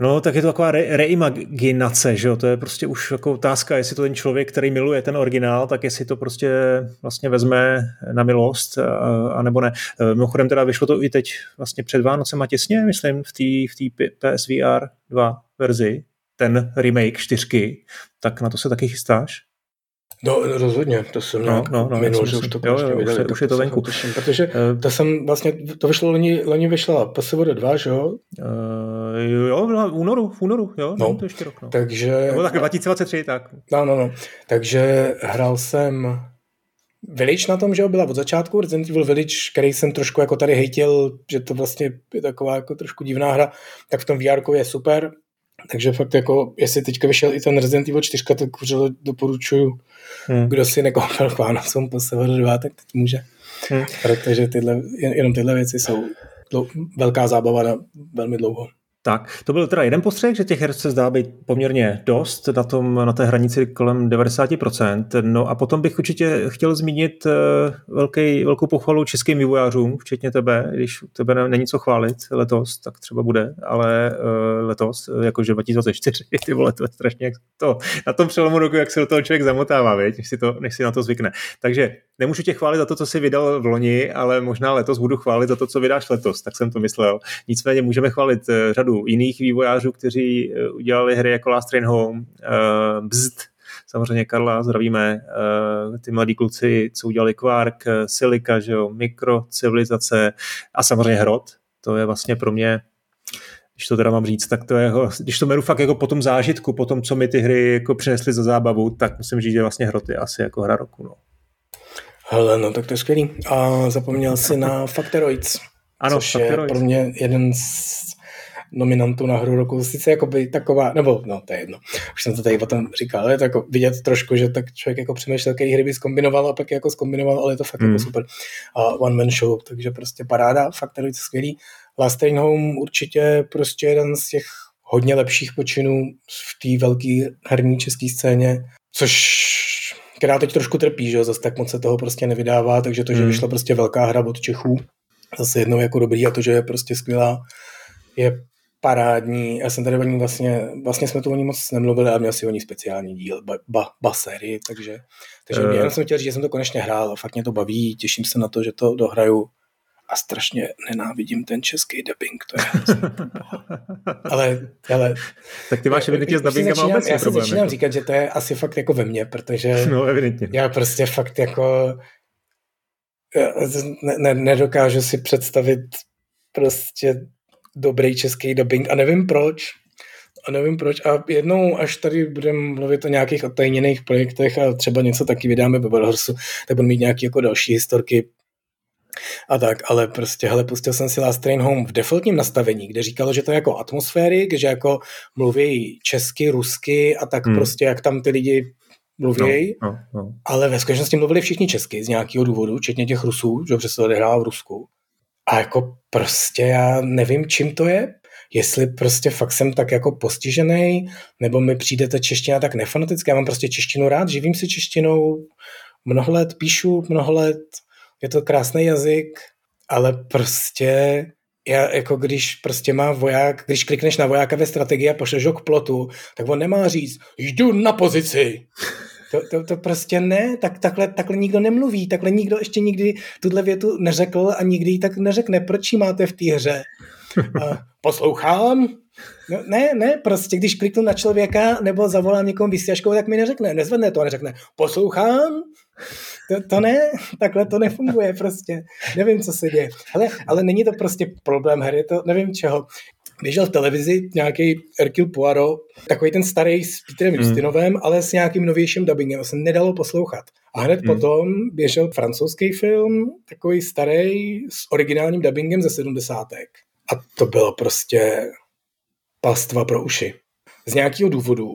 No, tak je to taková re- reimaginace, že jo? To je prostě už jako otázka, jestli to ten člověk, který miluje ten originál, tak jestli to prostě vlastně vezme na milost, a, a nebo ne. E, mimochodem teda vyšlo to i teď vlastně před Vánocem a těsně, myslím, v té v PSVR 2 verzi, ten remake čtyřky, tak na to se taky chystáš? No, rozhodně, to jsem no, no, no, minul, že už to jo, jo, vydali, už, je, už je to venku. Těším, protože uh, to jsem vlastně, to vyšlo loni, loni vyšla PSVD 2, že jo? Uh, jo, v únoru, v únoru, jo, no, to ještě rok, no. Takže... Nebo tak 2023, tak. No, no, no, takže hrál jsem Village na tom, že jo, byla od začátku, Resident Evil Village, který jsem trošku jako tady hejtil, že to vlastně je taková jako trošku divná hra, tak v tom VR je super, takže fakt jako, jestli teďka vyšel i ten Resident Evil 4, tak už doporučuju, hmm. kdo si nekoupil k Vánocům po Severu 2, tak teď může. Hmm. Protože tyhle, jenom tyhle věci jsou velká zábava na velmi dlouho. Tak, to byl teda jeden postřeh, že těch her se zdá být poměrně dost na, tom, na té hranici kolem 90%. No a potom bych určitě chtěl zmínit uh, velký, velkou pochvalu českým vývojářům, včetně tebe, když tebe není co chválit letos, tak třeba bude, ale uh, letos, jakože 2024, ty vole, to je strašně to, na tom přelomu roku, jak se do toho člověk zamotává, věď, než, si to, než si na to zvykne. Takže nemůžu tě chválit za to, co jsi vydal v loni, ale možná letos budu chválit za to, co vydáš letos, tak jsem to myslel. Nicméně můžeme chválit uh, řadu jiných vývojářů, kteří eh, udělali hry jako Last Train Home, uh, Bzd, samozřejmě Karla, zdravíme, ty mladí kluci, co udělali Quark, Silica, že jo, mikrocivilizace a samozřejmě Hrot, to je vlastně pro mě když to teda mám říct, tak to je, když to meru fakt jako po tom zážitku, po tom, co mi ty hry jako přinesly za zábavu, tak musím říct, že vlastně Hrot je asi jako hra roku. No. Hele, no tak to je skvělý. A zapomněl si na Factoroids, ano, což Factoroids. je pro mě jeden z nominantů na hru roku, sice jako by taková, nebo no to je jedno, už jsem to tady potom říkal, ale je to jako vidět trošku, že tak člověk jako přemýšlel, jaký hry by zkombinoval a pak jako zkombinoval, ale je to fakt mm. jako hmm. super. A one man show, takže prostě paráda, fakt je skvělý. Last Train Home určitě prostě jeden z těch hodně lepších počinů v té velké herní české scéně, což která teď trošku trpí, že zase tak moc se toho prostě nevydává, takže to, že mm. vyšla prostě velká hra od Čechů, zase jednou jako dobrý a to, že je prostě skvělá, je parádní. Já jsem tady o ní vlastně, vlastně jsme tu o ní moc nemluvili a měl si o ní speciální díl, ba, ba, ba sérii, takže, takže uh. jenom jsem chtěl říct, že jsem to konečně hrál a fakt mě to baví, těším se na to, že to dohraju a strašně nenávidím ten český dubbing, to je ale, ale... Tak ty máš evidentně s dubbingem obecně Já si začínám jako. říkat, že to je asi fakt jako ve mně, protože no, evidentně. já prostě fakt jako ne, ne, nedokážu si představit prostě dobrý český dubbing a nevím proč, a nevím proč. A jednou, až tady budeme mluvit o nějakých odtajněných projektech a třeba něco taky vydáme ve Balhorsu, tak budu mít nějaké jako další historky a tak, ale prostě, hele, pustil jsem si Last Train Home v defaultním nastavení, kde říkalo, že to je jako atmosféry, že jako mluví česky, rusky a tak hmm. prostě, jak tam ty lidi mluví, no, no, no. ale ve skutečnosti mluvili všichni česky z nějakého důvodu, včetně těch Rusů, že se to odehrává v Rusku. A jako prostě já nevím, čím to je, jestli prostě fakt jsem tak jako postižený, nebo mi přijde ta čeština tak nefanaticky. Já mám prostě češtinu rád, živím si češtinou, mnoho let píšu, mnoho let, je to krásný jazyk, ale prostě já, jako když prostě má voják, když klikneš na vojáka ve strategii a pošleš ho k plotu, tak on nemá říct, jdu na pozici. To, to, to prostě ne, tak, takhle, takhle nikdo nemluví, takhle nikdo ještě nikdy tuhle větu neřekl a nikdy ji tak neřekne. Proč ji máte v té hře? A poslouchám? No, ne, ne, prostě když kliknu na člověka nebo zavolám někomu vysílačkou, tak mi neřekne, nezvedne to a neřekne, poslouchám? To, to ne, takhle to nefunguje prostě. Nevím, co se děje. Ale, ale není to prostě problém hry, to nevím čeho běžel v televizi nějaký Hercule Poirot, takový ten starý s Petrem mm. Justinovem, ale s nějakým novějším dubbingem, to se nedalo poslouchat. A hned mm. potom běžel francouzský film, takový starý s originálním dubbingem ze sedmdesátek. A to bylo prostě pastva pro uši. Z nějakého důvodu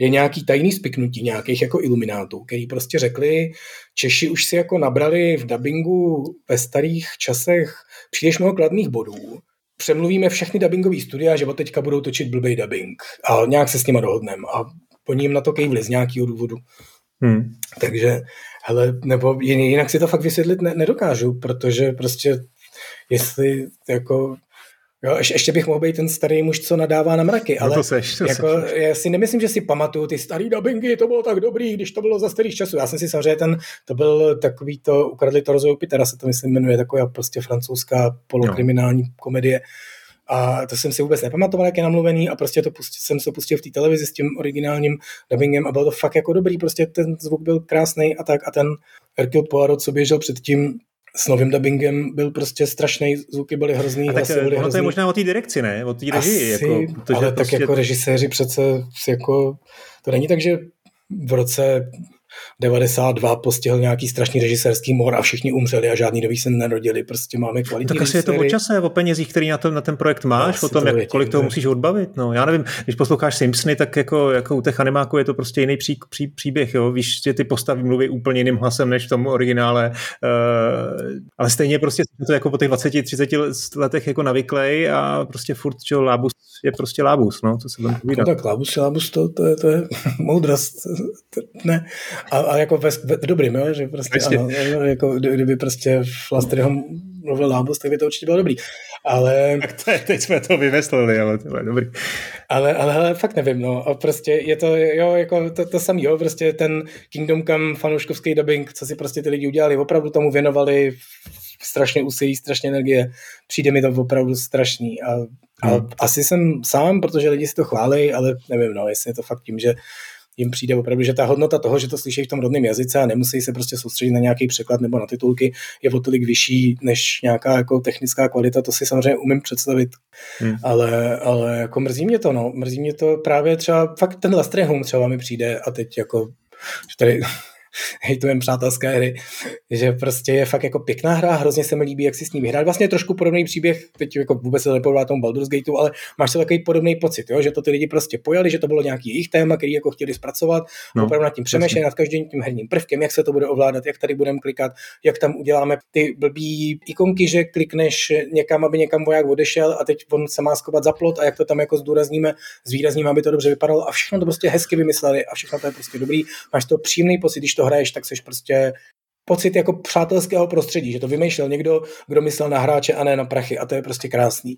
je nějaký tajný spiknutí nějakých jako iluminátů, který prostě řekli, Češi už si jako nabrali v dubbingu ve starých časech příliš mnoho kladných bodů přemluvíme všechny dubbingové studia, že od teďka budou točit blbý dubbing a nějak se s nima dohodneme a po ním na to kejvli z nějakého důvodu. Hmm. Takže, hele, nebo jinak si to fakt vysvětlit ne, nedokážu, protože prostě jestli jako Jo, ještě, bych mohl být ten starý muž, co nadává na mraky, ale no to seš, to jako, seš. já si nemyslím, že si pamatuju ty starý dubbingy, to bylo tak dobrý, když to bylo za starých časů. Já jsem si samozřejmě ten, to byl takový to, ukradli to rozvoju Petera, se to myslím jmenuje, taková prostě francouzská polokriminální no. komedie. A to jsem si vůbec nepamatoval, jak je namluvený a prostě to pustil, jsem se pustil v té televizi s tím originálním dubbingem a bylo to fakt jako dobrý, prostě ten zvuk byl krásný a tak a ten Hercule Poirot, co běžel předtím, s novým dubbingem byl prostě strašný, zvuky byly hrozný. A tak byly ono hrozný. to je možná o té direkci, ne? O té režii. Jako, protože ale prostě... tak jako režiséři přece jako, to není tak, že v roce 92 postihl nějaký strašný režisérský mor a všichni umřeli a žádný nový se nerodili. Prostě máme kvalitní Tak asi je to o čase, o penězích, který na, to, na ten projekt máš, o tom, to jak, kolik toho musíš odbavit. No, já nevím, když posloucháš Simpsony, tak jako, jako u těch animáků je to prostě jiný pří, pří, příběh. Jo? Víš, že ty postavy mluví úplně jiným hlasem než v tom originále, uh, ale stejně prostě to jako po těch 20-30 letech jako navyklej a prostě furt, čo lábus je prostě lábus, no, co se tam povídá. No, tak lábus, lábus, to, to, je, to je moudrost, ne, a, a jako ve, ve dobrým, jo, že prostě ano, jako kdyby prostě Flasteryho mluvil Lábus, tak by to určitě bylo dobrý. Ale... Tak to je, teď jsme to vyveslili, ale to je dobrý. Ale, ale, ale fakt nevím, no. A prostě je to, jo, jako to, to samý, jo, prostě ten Kingdom Come fanouškovský dubbing, co si prostě ty lidi udělali, opravdu tomu věnovali strašně úsilí, strašně energie. Přijde mi to opravdu strašný. A, a hmm. asi jsem sám, protože lidi si to chválí, ale nevím, no, jestli je to fakt tím, že jim přijde opravdu, že ta hodnota toho, že to slyší v tom rodném jazyce a nemusí se prostě soustředit na nějaký překlad nebo na titulky, je o tolik vyšší než nějaká jako technická kvalita, to si samozřejmě umím představit. Hmm. Ale, ale jako mrzí mě to, no. Mrzí mě to právě třeba, fakt ten Last Home třeba mi přijde a teď jako, že tady hejtujem přátelské hry, že prostě je fakt jako pěkná hra, hrozně se mi líbí, jak si s ní vyhrát. Vlastně trošku podobný příběh, teď jako vůbec se nepovedá tomu Baldur's Gateu, ale máš to takový podobný pocit, jo? že to ty lidi prostě pojali, že to bylo nějaký jejich téma, který jako chtěli zpracovat, no, opravdu nad tím přemýšleli, nad každým tím herním prvkem, jak se to bude ovládat, jak tady budeme klikat, jak tam uděláme ty blbý ikonky, že klikneš někam, aby někam voják odešel a teď on se má skovat za plot a jak to tam jako zdůrazníme, zvýrazníme, aby to dobře vypadalo a všechno to prostě hezky vymysleli a všechno to je prostě dobrý. Máš to příjemný pocit, když to hraješ, tak jsi prostě pocit jako přátelského prostředí, že to vymýšlel někdo, kdo myslel na hráče a ne na prachy a to je prostě krásný.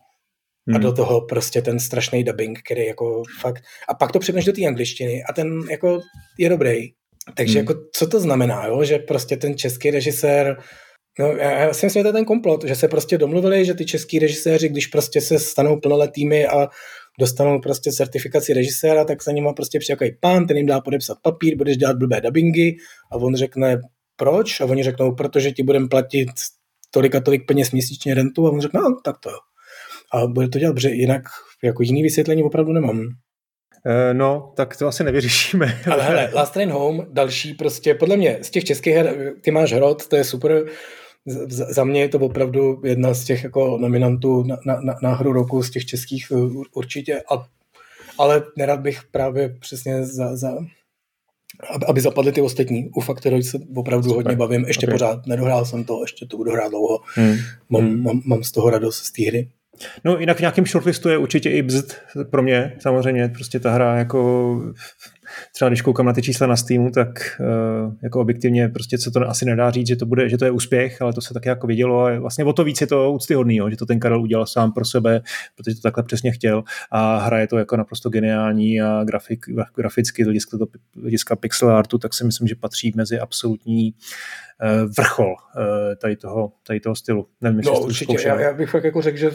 Hmm. A do toho prostě ten strašný dubbing, který jako fakt... A pak to přepneš do té angličtiny a ten jako je dobrý. Takže hmm. jako co to znamená, jo? že prostě ten český režisér No, já si myslím, že to je ten komplot, že se prostě domluvili, že ty český režiséři, když prostě se stanou plnoletými a dostanou prostě certifikaci režiséra, tak za nima prostě přijde pán, ten jim dá podepsat papír, budeš dělat blbé dubbingy a on řekne proč a oni řeknou, protože ti budeme platit tolik a tolik peněz měsíčně rentu a on řekne, no tak to jo. A bude to dělat, protože jinak jako jiný vysvětlení opravdu nemám. no, tak to asi nevyřešíme. Ale hele, Last Train Home, další prostě, podle mě z těch českých her, ty máš Hrot, to je super, za mě je to opravdu jedna z těch jako nominantů na, na, na hru roku z těch českých určitě, a, ale nerad bych právě přesně za, za aby zapadly ty ostatní. U Factoroid se opravdu Super. hodně bavím, ještě okay. pořád nedohrál jsem to, ještě to budu hrát dlouho. Hmm. Mám, hmm. mám, mám z toho radost z té hry. No jinak v nějakém shortlistu je určitě i bzd pro mě, samozřejmě, prostě ta hra jako třeba když koukám na ty čísla na Steamu, tak uh, jako objektivně prostě se to asi nedá říct, že to, bude, že to je úspěch, ale to se taky jako vidělo a vlastně o to víc je to úctyhodný, jo, že to ten Karel udělal sám pro sebe, protože to takhle přesně chtěl a hra je to jako naprosto geniální a grafik, graficky hlediska, hlediska pixel artu, tak si myslím, že patří mezi absolutní Eh, vrchol eh, tady toho, tady toho stylu. Nevím, no určitě, já, já, bych fakt jako řekl, že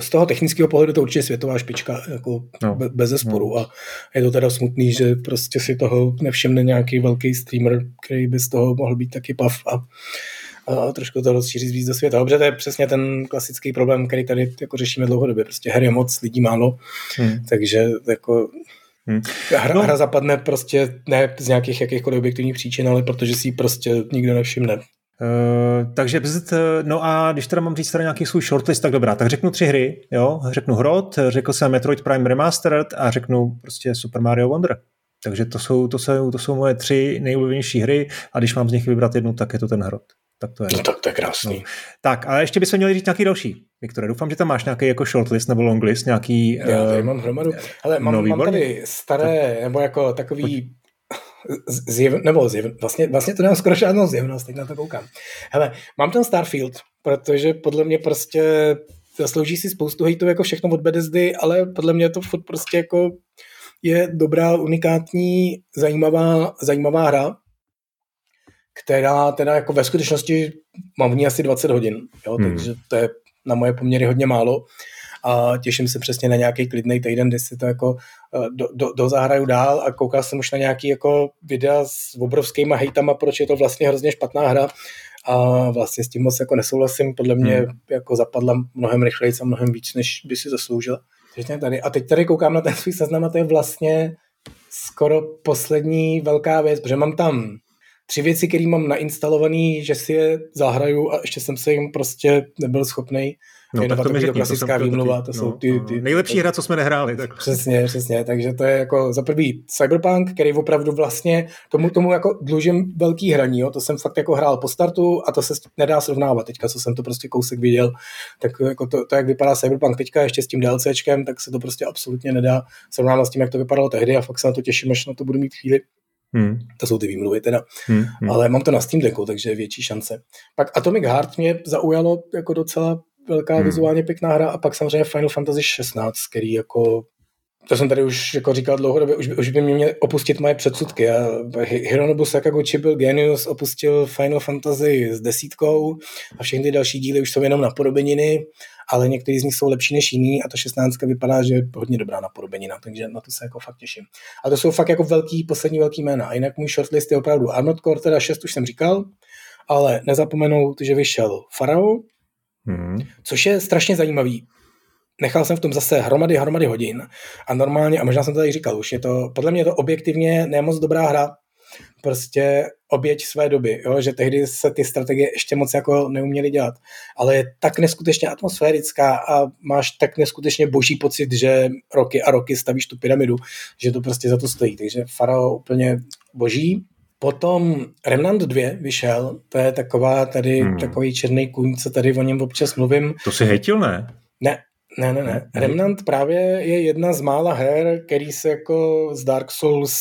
z toho technického pohledu to určitě světová špička, jako no. bez zesporu no. a je to teda smutný, že prostě si toho nevšimne nějaký velký streamer, který by z toho mohl být taky pav a a trošku to rozšířit víc do světa. Dobře, to je přesně ten klasický problém, který tady jako řešíme dlouhodobě. Prostě her je moc, lidí málo, hmm. takže jako Hmm. Hra, no. hra zapadne prostě ne z nějakých jakýchkoliv objektivních příčin, ale protože si ji prostě nikdo nevšimne. Uh, takže no a když teda mám říct teda nějaký svůj shortlist, tak dobrá, tak řeknu tři hry, jo, řeknu Hrot, řekl jsem Metroid Prime Remastered a řeknu prostě Super Mario Wonder. Takže to jsou, to jsou, to jsou moje tři nejoblíbenější hry a když mám z nich vybrat jednu, tak je to ten Hrot. Tak to je. No tak to je krásný. No. Tak, ale ještě bychom měli říct nějaký další. Viktore, doufám, že tam máš nějaký jako shortlist nebo longlist, nějaký... Já tady uh, mám hromadu. Ale mám, no, mám tady staré, nebo jako takový zjev, nebo zjev, vlastně, vlastně to nemám skoro žádnou zjevnost, teď na to koukám. Hele, mám ten Starfield, protože podle mě prostě zaslouží si spoustu hejtů jako všechno od Bethesdy, ale podle mě to furt prostě jako je dobrá, unikátní, zajímavá, zajímavá hra, která teda jako ve skutečnosti mám v ní asi 20 hodin, jo, hmm. takže to je na moje poměry hodně málo a těším se přesně na nějaký klidný týden, kdy si to jako eh, do, do, dozahraju dál a koukal jsem už na nějaký jako videa s obrovskýma hejtama, proč je to vlastně hrozně špatná hra a vlastně s tím moc jako nesouhlasím, podle mě hmm. jako zapadla mnohem rychleji a mnohem víc, než by si zasloužila. Tady. A teď tady koukám na ten svůj seznam a to je vlastně skoro poslední velká věc, protože mám tam tři věci, které mám nainstalovaný, že si je zahraju a ještě jsem se jim prostě nebyl schopný No, tak to mi řekni, klasická to výmluva, to, to jsou ty, ty, Nejlepší hra, co jsme nehráli. Tak. Přesně, přesně, takže to je jako za prvý Cyberpunk, který opravdu vlastně tomu, tomu jako dlužím velký hraní, jo? to jsem fakt jako hrál po startu a to se nedá srovnávat teďka, co jsem to prostě kousek viděl, tak jako to, to jak vypadá Cyberpunk teďka ještě s tím DLCčkem, tak se to prostě absolutně nedá srovnávat s tím, jak to vypadalo tehdy a fakt se na to těším, až na to budu mít chvíli. Hmm. To jsou ty výmluvy teda. Hmm. Hmm. Ale mám to na Steam Decku, takže je větší šance. Pak Atomic Heart mě zaujalo jako docela velká hmm. vizuálně pěkná hra a pak samozřejmě Final Fantasy 16, který jako to jsem tady už jako říkal dlouhodobě, už, už by mě měl opustit moje předsudky. A Hironobu Sakaguchi byl genius, opustil Final Fantasy s desítkou a všechny ty další díly už jsou jenom napodobeniny, ale některý z nich jsou lepší než jiný a to 16 vypadá, že je hodně dobrá napodobenina, takže na to se jako fakt těším. A to jsou fakt jako velký, poslední velký jména. A jinak můj shortlist je opravdu Armored Core, teda 6 už jsem říkal, ale nezapomenout, že vyšel Farao, hmm. což je strašně zajímavý nechal jsem v tom zase hromady, hromady hodin a normálně, a možná jsem to tady říkal už, je to, podle mě je to objektivně nemoc dobrá hra, prostě oběť své doby, jo? že tehdy se ty strategie ještě moc jako neuměly dělat, ale je tak neskutečně atmosférická a máš tak neskutečně boží pocit, že roky a roky stavíš tu pyramidu, že to prostě za to stojí, takže Faro úplně boží. Potom Remnant 2 vyšel, to je taková tady, hmm. takový černý kůň, co tady o něm občas mluvím. To si hejtil, ne? Ne, ne, ne, ne. Remnant právě je jedna z mála her, který se jako z Dark Souls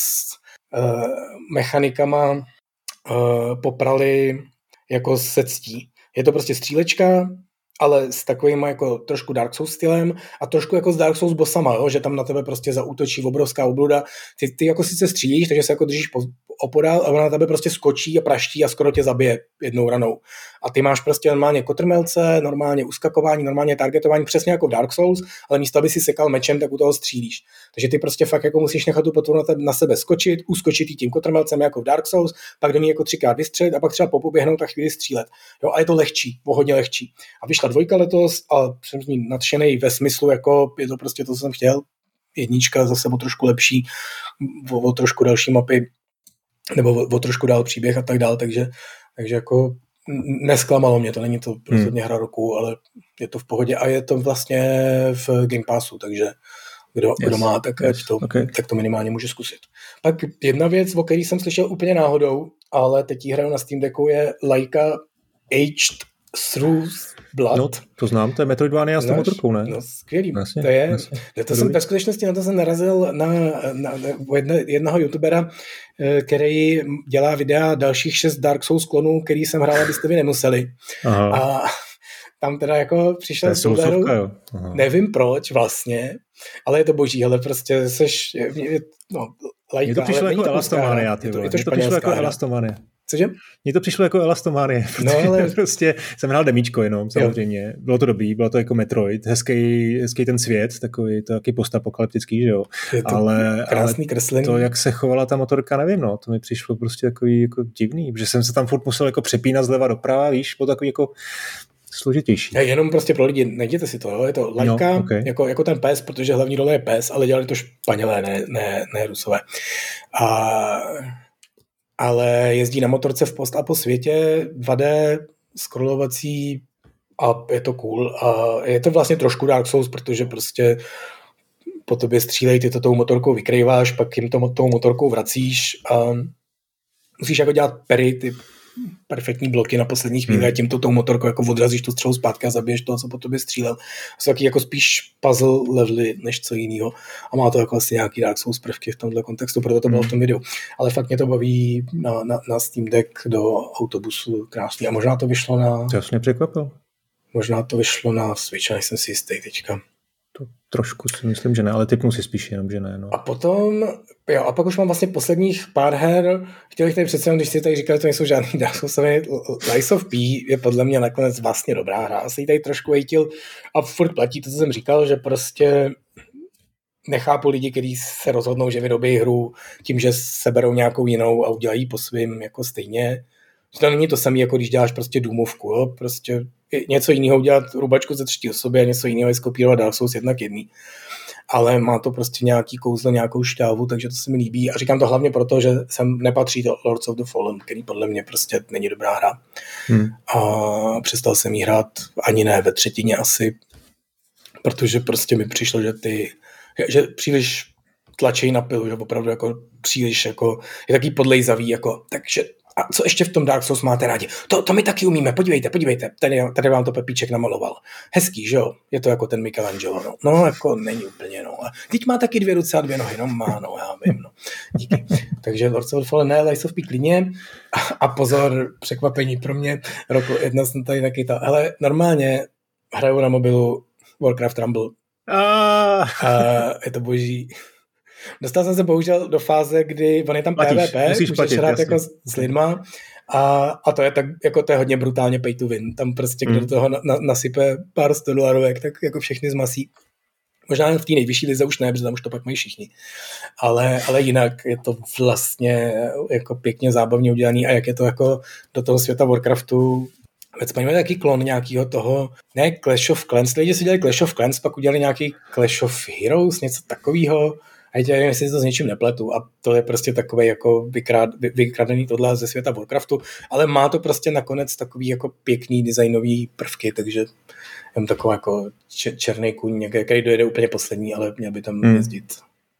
uh, mechanikama uh, poprali jako se ctí. Je to prostě střílečka, ale s takovým jako trošku Dark Souls stylem a trošku jako s Dark Souls bossama, jo? že tam na tebe prostě zaútočí obrovská obluda. Ty, ty jako sice střílíš, takže se jako držíš po, opodál a ona na tebe prostě skočí a praští a skoro tě zabije jednou ranou. A ty máš prostě normálně kotrmelce, normálně uskakování, normálně targetování, přesně jako Dark Souls, ale místo, aby si sekal mečem, tak u toho střílíš. Takže ty prostě fakt jako musíš nechat tu potvoru na sebe skočit, uskočit tím kotrmelcem jako v Dark Souls, pak do ní jako třikrát vystřelit a pak třeba popoběhnout a chvíli střílet. Jo, a je to lehčí, o hodně lehčí. A vyšla dvojka letos a jsem z ní nadšený ve smyslu, jako je to prostě to, co jsem chtěl, jednička zase o trošku lepší, o, o trošku další mapy, nebo o, o trošku dál příběh a tak dál, takže, takže jako nesklamalo mě, to není to rozhodně hmm. hra roku, ale je to v pohodě a je to vlastně v Game Passu, takže kdo, yes. kdo má, tak, yes. to, okay. tak to minimálně může zkusit. Pak jedna věc, o které jsem slyšel úplně náhodou, ale teď ji hraju na Steam Decku, je Laika Aged Through Blood. No, to znám, to je Metroidvania s tou motorkou, ne? No, skvělý. Jasně, to je, jasně. to jsem ve skutečnosti na to jsem narazil na, na, na jedne, jednoho youtubera, eh, který dělá videa dalších šest Dark Souls klonů, který jsem hrál, abyste vy nemuseli. Aha. A tam teda jako přišel s nevím proč vlastně, ale je to boží, ale prostě seš, no, lajka, Mně to přišlo jako Elastomania. Je to, je to, to přišlo jako Elastomania. Cože? Mně to přišlo jako Elastomanie. No, ale... prostě jsem hrál demíčko jenom, samozřejmě. Jo. Bylo to dobrý, bylo to jako Metroid, hezký, hezký ten svět, takový to taky postapokalyptický, že jo. Je to ale, krásný kreslení. to, jak se chovala ta motorka, nevím, no. To mi přišlo prostě takový jako divný, že jsem se tam furt musel jako přepínat zleva doprava, víš, bylo takový jako složitější. Je, jenom prostě pro lidi, najděte si to, jo? je to lajka, no, okay. jako, jako ten pes, protože hlavní role je pes, ale dělali to Španělé, ne, ne, ne Rusové. A ale jezdí na motorce v post a po světě, 2D, scrollovací a je to cool. A je to vlastně trošku Dark Souls, protože prostě po tobě střílej, ty to tou motorkou vykrýváš, pak jim to tou motorkou vracíš a musíš jako dělat pery, ty perfektní bloky na poslední chvíli hmm. a tímto tou motorkou jako odrazíš tu střelu zpátky a zabiješ toho, co po tobě střílel. Jsou taky jako spíš puzzle levely než co jiného a má to jako asi nějaký Dark Souls prvky v tomhle kontextu, proto to bylo hmm. v tom videu. Ale fakt mě to baví na, na, na Steam Deck do autobusu krásný a možná to vyšlo na... To mě překvapil. Možná to vyšlo na Switch, nejsem si jistý teďka. To trošku si myslím, že ne, ale typnu si spíš jenom, že ne. No. A potom, jo, a pak už mám vlastně posledních pár her, chtěl bych tady přece když si tady říkali, to nejsou žádný Dark Soulsové, Lies of P je podle mě nakonec vlastně dobrá hra. Asi tady trošku hejtil a furt platí to, co jsem říkal, že prostě nechápu lidi, kteří se rozhodnou, že vyrobí hru tím, že seberou nějakou jinou a udělají po svým jako stejně. To není to samé, jako když děláš prostě důmovku. Jo? Prostě něco jiného udělat rubačku ze třetí osoby a něco jiného je skopírovat Dark Souls jednak jedný. Ale má to prostě nějaký kouzlo, nějakou šťávu, takže to se mi líbí. A říkám to hlavně proto, že jsem nepatří do Lords of the Fallen, který podle mě prostě není dobrá hra. Hmm. A přestal jsem jí hrát ani ne ve třetině asi, protože prostě mi přišlo, že ty, že příliš tlačej na pilu, že opravdu jako příliš jako, je taký podlejzavý, jako, takže a co ještě v tom Dark Souls máte rádi? To, to my taky umíme, podívejte, podívejte, tady, tady vám to Pepíček namaloval. Hezký, že jo? Je to jako ten Michelangelo, no. No, jako není úplně, no. A teď má taky dvě ruce a dvě nohy, no má, no, já vím, no. Díky. Takže Lords of Fallen, ne, Lies of P klidně. A, a, pozor, překvapení pro mě, roku jedna jsem tady taky to, ale normálně hraju na mobilu Warcraft Rumble. A... a je to boží. Dostal jsem se bohužel do fáze, kdy on je tam Platíš, PvP, můžeš platit, hrát jako s lidma a, a to je tak, jako to je hodně brutálně pay to win. Tam prostě, kdo mm. do toho na, na, nasype pár sto dolarovek, tak jako všechny zmasí. Možná v té nejvyšší lize už ne, protože tam už to pak mají všichni. Ale, ale jinak je to vlastně jako pěkně zábavně udělaný a jak je to jako do toho světa Warcraftu Vůbec mají taky klon nějakého toho, ne Clash of Clans, lidi si dělali Clash of Clans, pak udělali nějaký Clash of Heroes, něco takového, a já nevím, jestli to s něčím nepletu a to je prostě takové jako vykrad, vy, vykradený tohle ze světa Warcraftu, ale má to prostě nakonec takový jako pěkný designový prvky, takže jen takový jako černý kůň, který dojede úplně poslední, ale měl by tam hmm. jezdit.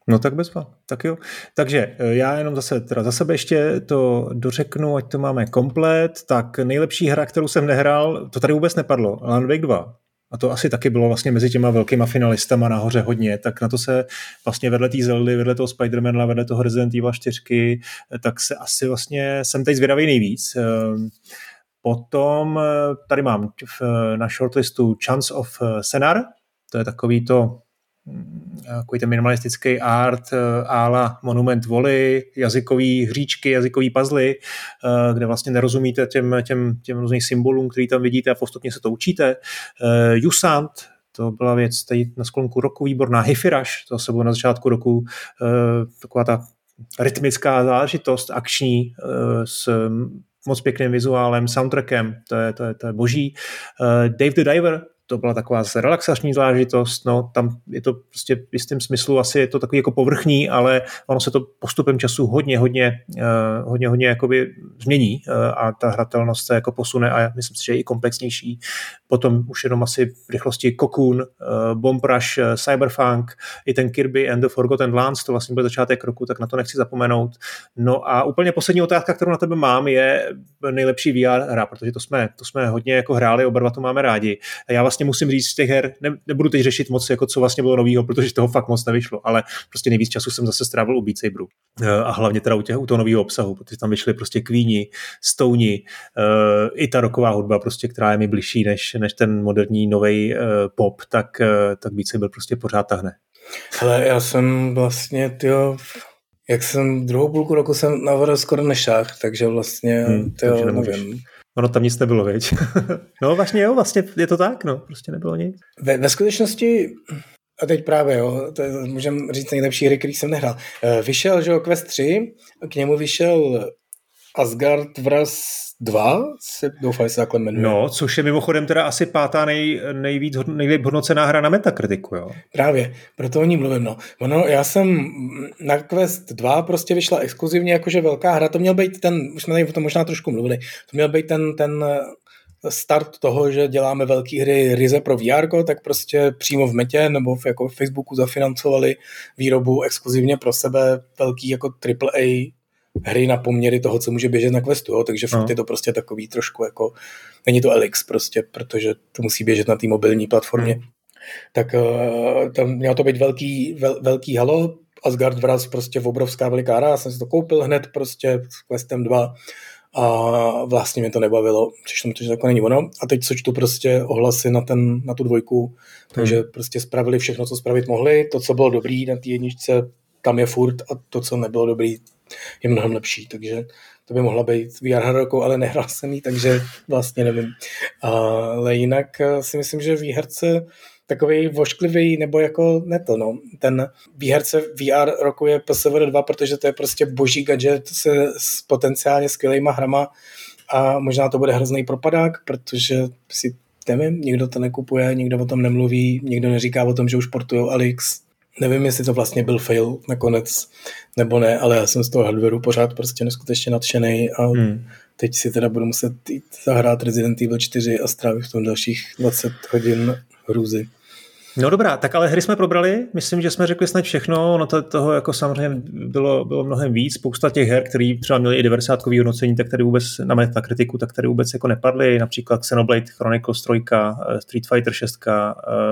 No tak bezva, tak jo. Takže e, já jenom zase teda za sebe ještě to dořeknu, ať to máme komplet. Tak nejlepší hra, kterou jsem nehrál, to tady vůbec nepadlo, Land Wake 2 a to asi taky bylo vlastně mezi těma velkýma finalistama nahoře hodně, tak na to se vlastně vedle té Zeldy, vedle toho Spidermana, vedle toho Resident Evil 4, tak se asi vlastně jsem teď zvědavý nejvíc. Ehm, potom eh, tady mám na shortlistu Chance of eh, Senar, to je takový to takový ten minimalistický art eh, ála Monument Voli, jazykový hříčky, jazykový puzzle, eh, kde vlastně nerozumíte těm, těm, těm různým symbolům, který tam vidíte a postupně se to učíte. Jusant, eh, to byla věc tady na sklonku roku výborná. Hifirash, to se bylo na začátku roku taková ta rytmická záležitost, akční, s moc pěkným vizuálem, soundtrackem, to je, to je, to je boží. Dave the Diver, to byla taková relaxační záležitost, no tam je to prostě v jistém smyslu asi je to takový jako povrchní, ale ono se to postupem času hodně, hodně, uh, hodně, hodně jakoby změní uh, a ta hratelnost se jako posune a myslím si, že je i komplexnější. Potom už jenom asi v rychlosti Cocoon, uh, Bomb Rush, uh, Cyberpunk, i ten Kirby and the Forgotten Lands, to vlastně byl začátek roku, tak na to nechci zapomenout. No a úplně poslední otázka, kterou na tebe mám, je nejlepší VR hra, protože to jsme, to jsme hodně jako hráli, oba dva to máme rádi. Já vlastně musím říct z těch her, ne, nebudu teď řešit moc, jako co vlastně bylo novýho, protože toho fakt moc nevyšlo, ale prostě nejvíc času jsem zase strávil u Beat Saberu. Eh, a hlavně teda u, těch, u toho nového obsahu, protože tam vyšly prostě Queeni, Stoni, uh, i ta roková hudba, prostě, která je mi bližší než, než ten moderní nový uh, pop, tak, tak Beat Saber prostě pořád tahne. Ale já jsem vlastně, tyjo, jak jsem druhou půlku roku jsem navrhl skoro nešách, takže vlastně, hmm, tyjo, takže nevím. Ono tam nic nebylo, viď? no vlastně jo, vlastně je to tak, no, prostě nebylo nic. Ve, ve skutečnosti, a teď právě, jo, to můžeme říct nejlepší hry, který jsem nehrál. Eh, vyšel, že jo, Quest 3, k němu vyšel Asgard Vraz 2, se doufám, že se takhle jmenuje. No, což je mimochodem teda asi pátá nej, nejvíc, nejlíp hodnocená hra na Metakritiku, jo? Právě, proto o ní mluvím, no. Ono, já jsem na Quest 2 prostě vyšla exkluzivně jakože velká hra, to měl být ten, už jsme tady o tom možná trošku mluvili, to měl být ten, ten start toho, že děláme velké hry ryze pro VR, tak prostě přímo v Metě nebo v, jako v Facebooku zafinancovali výrobu exkluzivně pro sebe velký jako AAA hry na poměry toho, co může běžet na Questu, jo? takže fakt no. je to prostě takový trošku jako, není to Elix prostě, protože to musí běžet na té mobilní platformě. Hmm. Tak uh, tam mělo to být velký, vel, velký halo, Asgard Vraz prostě v obrovská veliká hra, já jsem si to koupil hned prostě s Questem 2 a vlastně mě to nebavilo, přišlo mi to, že to není ono. A teď co čtu prostě ohlasy na, ten, na tu dvojku, takže hmm. prostě spravili všechno, co spravit mohli, to, co bylo dobrý na té jedničce, tam je furt a to, co nebylo dobrý, je mnohem lepší, takže to by mohla být VR hradokou, ale nehrál jsem jí, takže vlastně nevím. Ale jinak eh, si myslím, že výherce takový vošklivý, nebo jako ne to, no. Ten výherce VR roku je PSVR 2, protože to je prostě boží gadget se s potenciálně skvělýma hrama a možná to bude hrozný propadák, protože si nevím, nikdo to nekupuje, nikdo o tom nemluví, nikdo neříká o tom, že už portujou Alix, Nevím, jestli to vlastně byl fail nakonec, nebo ne, ale já jsem z toho hardwareu pořád prostě neskutečně nadšený a hmm. teď si teda budu muset jít zahrát Resident Evil 4 a strávit v tom dalších 20 hodin hrůzy. No dobrá, tak ale hry jsme probrali, myslím, že jsme řekli snad všechno, no to, toho jako samozřejmě bylo, bylo mnohem víc, spousta těch her, které třeba měly i 90 hodnocení, tak tady vůbec na kritiku, tak tady vůbec jako nepadly, například Xenoblade Chronicles 3, eh, Street Fighter 6, uh,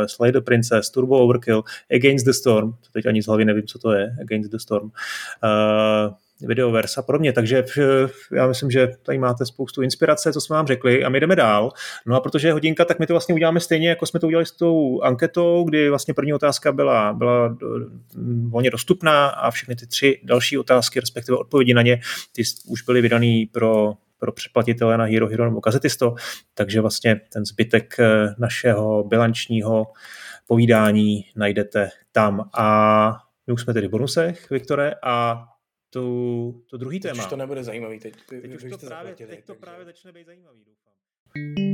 Slay the Princess, Turbo Overkill, Against the Storm, to teď ani z hlavy nevím, co to je, Against the Storm, uh, videovers a podobně. Takže já myslím, že tady máte spoustu inspirace, co jsme vám řekli a my jdeme dál. No a protože je hodinka, tak my to vlastně uděláme stejně, jako jsme to udělali s tou anketou, kdy vlastně první otázka byla, byla volně dostupná a všechny ty tři další otázky, respektive odpovědi na ně, ty už byly vydaný pro pro předplatitele na Hero Hero nebo Gazetisto, takže vlastně ten zbytek eh, našeho bilančního povídání najdete tam. A my už jsme tedy v bonusech, Viktore, a tu, to druhý téma. Teď to nebude zajímavý, teď, teď, teď, už to právě, teď to právě začne být zajímavý, doufám.